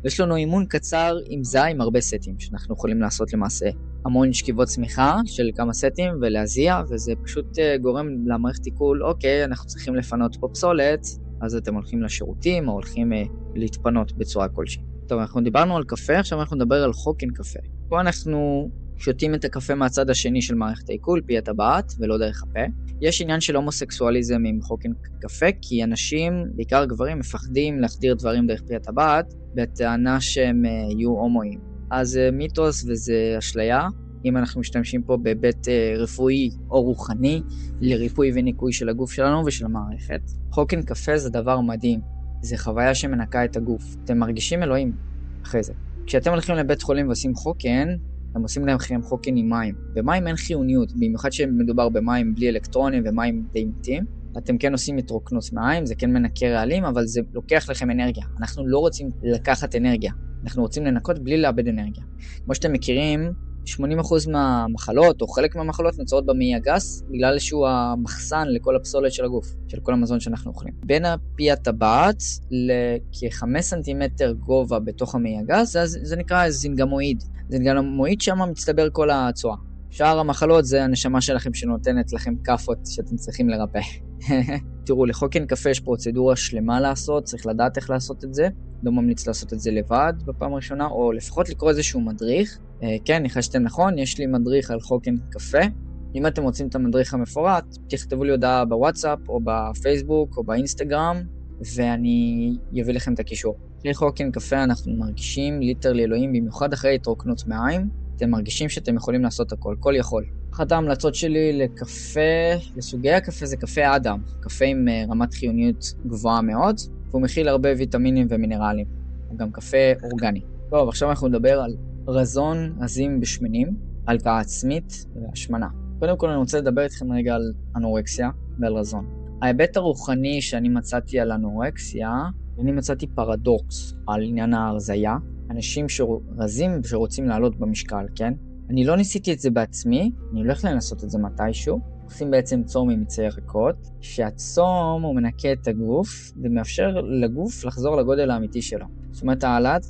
ויש לנו אימון קצר עם זי עם הרבה סטים, שאנחנו יכולים לעשות למעשה המון שכיבות צמיחה של כמה סטים ולהזיע, וזה פשוט uh, גורם למערכת עיכול, אוקיי, אנחנו צריכים לפנות פה פסולת, אז אתם הולכים לשירותים או הולכים uh, להתפנות בצורה כלשהי. טוב, אנחנו דיברנו על קפה, עכשיו אנחנו נדבר על חוקן קפה. פה אנחנו שותים את הקפה מהצד השני של מערכת העיכול, פי הטבעת, ולא דרך הפה. יש עניין של הומוסקסואליזם עם חוקן קפה, כי אנשים, בעיקר גברים, מפחדים להחדיר דברים דרך פי הטבעת, בטענה שהם uh, יהיו הומואים. אז זה uh, מיתוס וזה אשליה. אם אנחנו משתמשים פה בהיבט uh, רפואי או רוחני לריפוי וניקוי של הגוף שלנו ושל המערכת. חוקן קפה זה דבר מדהים. זה חוויה שמנקה את הגוף. אתם מרגישים אלוהים אחרי זה. כשאתם הולכים לבית חולים ועושים חוקן, הם עושים לכם חוקן עם מים. במים אין חיוניות, במיוחד שמדובר במים בלי אלקטרונים ומים די מתים. אתם כן עושים התרוקנות מים, זה כן מנקה רעלים, אבל זה לוקח לכם אנרגיה. אנחנו לא רוצים לקחת אנרגיה, אנחנו רוצים לנקות בלי לאבד אנרגיה. כמו שאתם מכירים, 80% מהמחלות, או חלק מהמחלות, נוצרות במעי הגס, בגלל שהוא המחסן לכל הפסולת של הגוף, של כל המזון שאנחנו אוכלים. בין הפי הטבעת לכ-5 סנטימטר גובה בתוך המעי הגס, זה, זה נקרא זינגמואיד. זינגמואיד שם מצטבר כל הצואה. שאר המחלות זה הנשמה שלכם שנותנת לכם כאפות שאתם צריכים לרפא. *laughs* תראו, לחוקן קפה יש פרוצדורה שלמה לעשות, צריך לדעת איך לעשות את זה. לא ממליץ לעשות את זה לבד בפעם הראשונה, או לפחות לקרוא איזשהו מדריך. אה, כן, ניחשתם נכון, יש לי מדריך על חוקן קפה. אם אתם רוצים את המדריך המפורט, תכתבו לי הודעה בוואטסאפ, או בפייסבוק, או באינסטגרם, ואני אביא לכם את הקישור. אחרי חוקן קפה אנחנו מרגישים ליטר לאלוהים, במיוחד אחרי התרוקנות מעיים. אתם מרגישים שאתם יכולים לעשות הכל, כל יכול. אחת ההמלצות שלי לקפה, לסוגי הקפה זה קפה אדם, קפה עם אה, רמת חיוניות גבוהה מאוד, והוא מכיל הרבה ויטמינים ומינרלים. הוא גם קפה אורגני. טוב, עכשיו אנחנו נדבר על רזון עזים בשמנים, הלקאה עצמית והשמנה. קודם כל אני רוצה לדבר איתכם רגע על אנורקסיה ועל רזון. ההיבט הרוחני שאני מצאתי על אנורקסיה, אני מצאתי פרדוקס על עניין ההרזייה. אנשים שרזים ושרוצים לעלות במשקל, כן? אני לא ניסיתי את זה בעצמי, אני הולך לנסות את זה מתישהו. עושים בעצם צום עם מיצי ירקות, שהצום הוא מנקה את הגוף ומאפשר לגוף לחזור לגודל האמיתי שלו. זאת אומרת, העלאת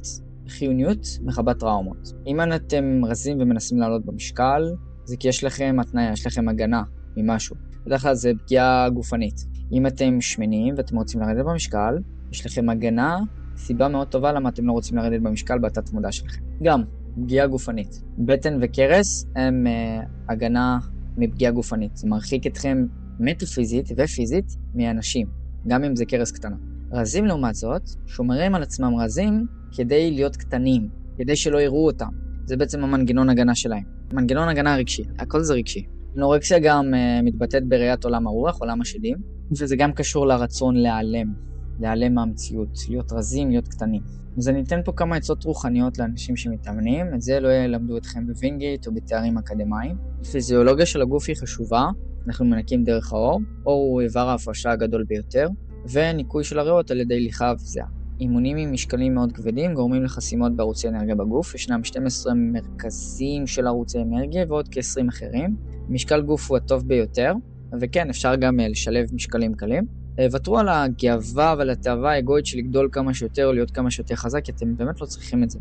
חיוניות מכבה טראומות. אם אתם רזים ומנסים לעלות במשקל, זה כי יש לכם התניה, יש לכם הגנה ממשהו. בדרך כלל זה פגיעה גופנית. אם אתם שמנים ואתם רוצים לרדת במשקל, יש לכם הגנה, סיבה מאוד טובה למה אתם לא רוצים לרדת במשקל בתת מודע שלכם. גם, פגיעה גופנית. בטן וקרס הם uh, הגנה מפגיעה גופנית. זה מרחיק אתכם מטאפיזית ופיזית מאנשים, גם אם זה כרס קטנה. רזים לעומת זאת, שומרים על עצמם רזים כדי להיות קטנים, כדי שלא יראו אותם. זה בעצם המנגנון הגנה שלהם. מנגנון הגנה רגשי, הכל זה רגשי. אנורקסיה גם uh, מתבטאת בראיית עולם הרוח, עולם השדים, וזה גם קשור לרצון להיעלם, להיעלם מהמציאות, להיות רזים, להיות קטנים. אז אני אתן פה כמה עצות רוחניות לאנשים שמתאמנים, את זה לא ילמדו אתכם בווינגייט או בתארים אקדמיים. הפיזיולוגיה של הגוף היא חשובה, אנחנו מנקים דרך האור, אור הוא איבר ההפרשה הגדול ביותר, וניקוי של הריאות על ידי ליחה וזיעה. אימונים עם משקלים מאוד כבדים גורמים לחסימות בערוצי אנרגיה בגוף, ישנם 12 מרכזים של ערוצי אנרגיה ועוד כ-20 אחרים. משקל גוף הוא הטוב ביותר, וכן, אפשר גם אה, לשלב משקלים קלים. אה, ותרו על הגאווה ועל התאווה האגואית של לגדול כמה שיותר, להיות כמה שיותר חזק, כי אתם באמת לא צריכים את זה.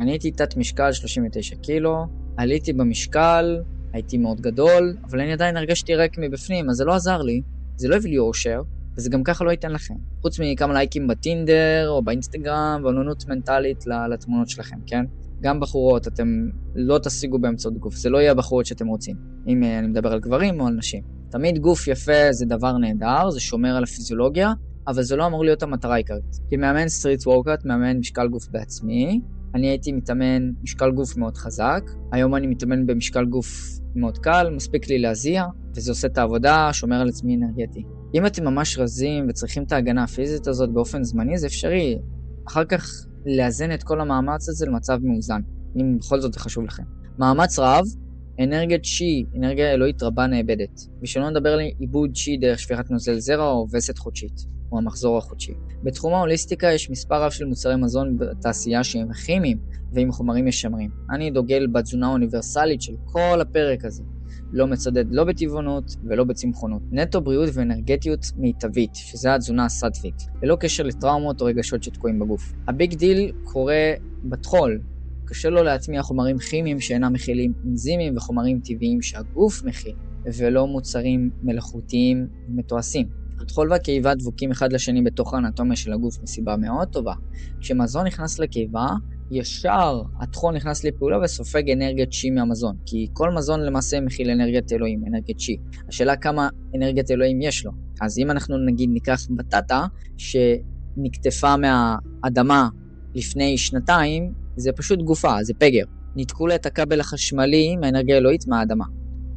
אני הייתי תת משקל 39 קילו, עליתי במשקל, הייתי מאוד גדול, אבל אני עדיין הרגשתי ריק מבפנים, אז זה לא עזר לי, זה לא הביא לי אושר, וזה גם ככה לא ייתן לכם. חוץ מכמה לייקים בטינדר או באינסטגרם ועוררות מנטלית לתמונות שלכם, כן? גם בחורות, אתם לא תשיגו באמצעות גוף, זה לא יהיה הבחורות שאתם רוצים, אם אה, אני מדבר על גברים או על נשים. תמיד גוף יפה זה דבר נהדר, זה שומר על הפיזיולוגיה, אבל זה לא אמור להיות המטרה העיקרית. כמאמן street workout, מאמן משקל גוף בעצמי, אני הייתי מתאמן משקל גוף מאוד חזק, היום אני מתאמן במשקל גוף מאוד קל, מספיק לי להזיע, וזה עושה את העבודה, שומר על עצמי אנרגטי. אם אתם ממש רזים וצריכים את ההגנה הפיזית הזאת באופן זמני, זה אפשרי. אחר כך לאזן את כל המאמץ הזה למצב מאוזן, אם בכל זאת זה חשוב לכם. מאמץ רב, אנרגיית צ'י, אנרגיה אלוהית רבה נאבדת. ושלא נדבר על עיבוד צ'י דרך שפיכת נוזל זרע או וסת חודשית, או המחזור החודשי. בתחום ההוליסטיקה יש מספר רב של מוצרי מזון בתעשייה שהם כימיים ועם חומרים משמרים. אני דוגל בתזונה האוניברסלית של כל הפרק הזה. לא מצדד לא בטבעונות ולא בצמחונות. נטו בריאות ואנרגטיות מיטבית, שזה התזונה הסטואית, ללא קשר לטראומות או רגשות שתקועים בגוף. ה big deal קורה בטחול, קשה לו להטמיע חומרים כימיים שאינם מכילים אנזימים וחומרים טבעיים שהגוף מכיל, ולא מוצרים מלאכותיים מתועשים. הטחול והקיבה דבוקים אחד לשני בתוך האנטומיה של הגוף מסיבה מאוד טובה. כשמזון נכנס לקיבה, ישר הטחול נכנס לפעולה וסופג אנרגיית צ'י מהמזון, כי כל מזון למעשה מכיל אנרגיית אלוהים, אנרגיית צ'י. השאלה כמה אנרגיית אלוהים יש לו. אז אם אנחנו נגיד ניקח בטטה שנקטפה מהאדמה לפני שנתיים, זה פשוט גופה, זה פגר. ניתקו לה את הכבל החשמלי מהאנרגיה האלוהית מהאדמה.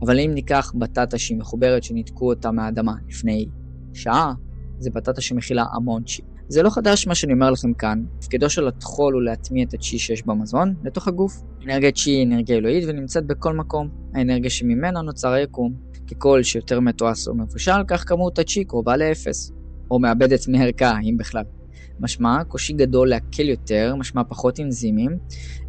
אבל אם ניקח בטטה שהיא מחוברת שניתקו אותה מהאדמה לפני שעה, זה בטטה שמכילה המון צ'י. זה לא חדש מה שאני אומר לכם כאן, תפקידו של הטחול הוא להטמיע את הצ'י שיש במזון לתוך הגוף. אנרגיית צ'י היא אנרגיה אלוהית ונמצאת בכל מקום, האנרגיה שממנה נוצר היקום. ככל שיותר מתועש או מבושל, כך כמות הצ'י קרובה לאפס, או מאבדת מערכה, אם בכלל. משמע, קושי גדול להקל יותר, משמע פחות אנזימים,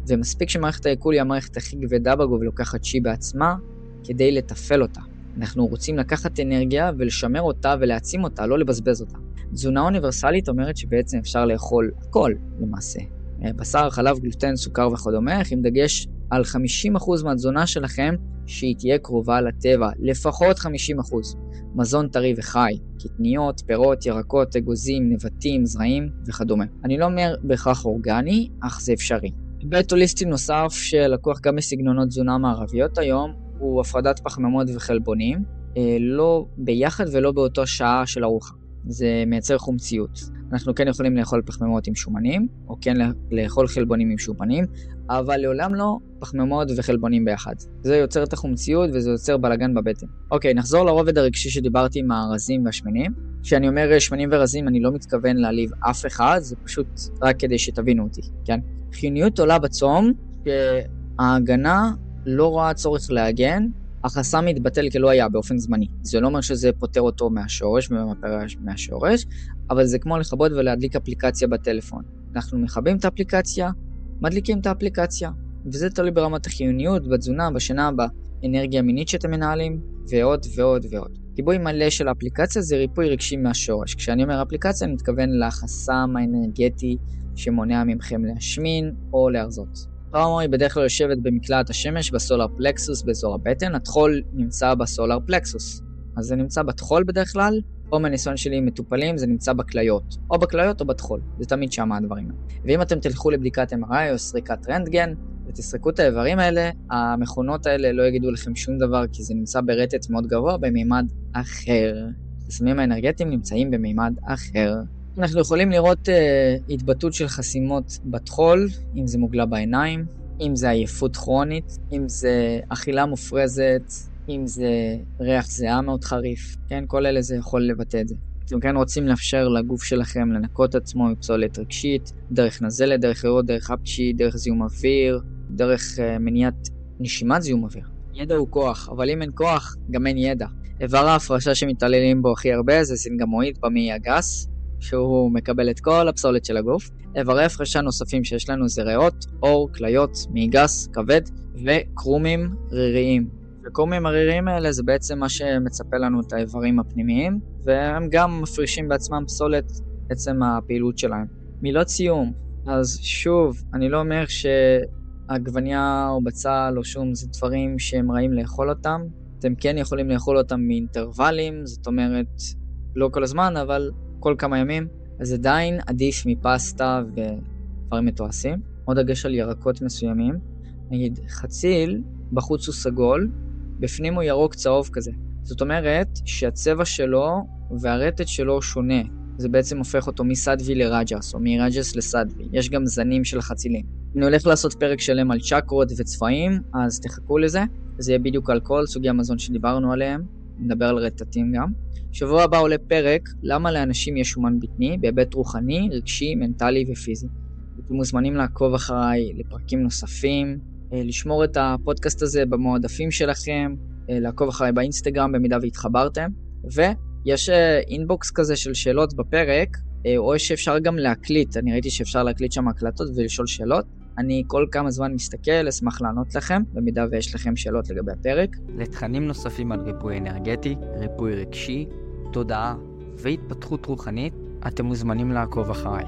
ומספיק שמערכת העיכול היא המערכת הכי כבדה בגוף ולוקחת צ'י בעצמה, כדי לתפעל אותה. אנחנו רוצים לקחת אנרגיה ולשמר אותה ולהעצים אותה, לא לבזבז אותה. תזונה אוניברסלית אומרת שבעצם אפשר לאכול הכל למעשה. אה, בשר, חלב, גלוטן, סוכר וכדומה, עם דגש על 50% מהתזונה שלכם שהיא תהיה קרובה לטבע, לפחות 50%. מזון טרי וחי, קטניות, פירות, ירקות, אגוזים, נבטים, זרעים וכדומה. אני לא אומר בהכרח אורגני, אך זה אפשרי. היבט הוליסטי נוסף שלקוח גם מסגנונות תזונה מערביות היום, הוא הפרדת פחמימות וחלבונים, אה, לא ביחד ולא באותו שעה של ארוחה. זה מייצר חומציות. אנחנו כן יכולים לאכול פחמימות עם שומנים, או כן לאכול חלבונים עם שומנים, אבל לעולם לא פחמימות וחלבונים ביחד. זה יוצר את החומציות וזה יוצר בלאגן בבטן. אוקיי, נחזור לרובד הרגשי שדיברתי עם הרזים והשמנים. כשאני אומר שמנים ורזים, אני לא מתכוון להעליב אף אחד, זה פשוט רק כדי שתבינו אותי, כן? חיוניות עולה בצום, שההגנה לא רואה צורך להגן, החסם מתבטל כלא היה באופן זמני. זה לא אומר שזה פותר אותו מהשורש וממפר מהשורש, אבל זה כמו לכבות ולהדליק אפליקציה בטלפון. אנחנו מכבים את האפליקציה, מדליקים את האפליקציה, וזה תלוי ברמת החיוניות, בתזונה, בשינה, באנרגיה המינית שאתם מנהלים, ועוד ועוד ועוד. גיבוי מלא של האפליקציה זה ריפוי רגשי מהשורש. כשאני אומר אפליקציה, אני מתכוון לחסם האנרגטי שמונע מכם להשמין או להרזות. טראומה היא בדרך כלל יושבת במקלעת השמש בסולר פלקסוס באזור הבטן, הטחול נמצא בסולר פלקסוס. אז זה נמצא בטחול בדרך כלל, או מהניסיון שלי עם מטופלים זה נמצא בכליות. או בכליות או בטחול, זה תמיד שם הדברים האלה. ואם אתם תלכו לבדיקת MRI או סריקת רנטגן, ותסרקו את האיברים האלה, המכונות האלה לא יגידו לכם שום דבר, כי זה נמצא ברטט מאוד גבוה במימד אחר. הסמים האנרגטיים נמצאים במימד אחר. אנחנו יכולים לראות uh, התבטאות של חסימות בטחול, אם זה מוגלה בעיניים, אם זה עייפות כרונית, אם זה אכילה מופרזת, אם זה ריח זיעה מאוד חריף, כן, כל אלה זה יכול לבטא את זה. אתם כן רוצים לאפשר לגוף שלכם לנקות עצמו מפסולת רגשית, דרך נזלת, דרך ריאות, דרך אפצ'י, דרך זיהום אוויר, דרך uh, מניעת נשימת זיהום אוויר. ידע הוא כוח, אבל אם אין כוח, גם אין ידע. איבר ההפרשה שמתעללים בו הכי הרבה זה סינגמואיד במעי הגס, שהוא מקבל את כל הפסולת של הגוף. איברי הפרשה נוספים שיש לנו זה ריאות, עור, כליות, מעי גס, כבד וקרומים ריריים. וקרומים הריריים האלה זה בעצם מה שמצפה לנו את האיברים הפנימיים, והם גם מפרישים בעצמם פסולת עצם הפעילות שלהם. מילות סיום, אז שוב, אני לא אומר שעגבניה או בצל או שום זה דברים שהם רעים לאכול אותם. אתם כן יכולים לאכול אותם מאינטרוולים, זאת אומרת, לא כל הזמן, אבל כל כמה ימים, אז עדיין עדיף מפסטה ודברים מתועשים. עוד דגש על ירקות מסוימים. נגיד, חציל, בחוץ הוא סגול, בפנים הוא ירוק צהוב כזה. זאת אומרת שהצבע שלו והרטט שלו שונה. זה בעצם הופך אותו מסדווי לרג'ס, או מרג'ס לסדווי. יש גם זנים של חצילים. אני הולך לעשות פרק שלם על צ'קרות וצבעים, אז תחכו לזה. זה יהיה בדיוק על כל סוגי המזון שדיברנו עליהם. נדבר על רטטים גם. שבוע הבא עולה פרק למה לאנשים יש שומן בטני בהיבט רוחני, רגשי, מנטלי ופיזי. אתם מוזמנים לעקוב אחריי לפרקים נוספים, אה, לשמור את הפודקאסט הזה במועדפים שלכם, אה, לעקוב אחריי באינסטגרם במידה והתחברתם, ויש אינבוקס אה, כזה של שאלות בפרק, או שאפשר גם להקליט, אני ראיתי שאפשר להקליט שם הקלטות ולשאול שאלות. אני כל כמה זמן מסתכל, אשמח לענות לכם, במידה ויש לכם שאלות לגבי הפרק. לתכנים נוספים על ריפוי אנרגטי, ריפוי רגשי, תודעה והתפתחות רוחנית, אתם מוזמנים לעקוב אחריי.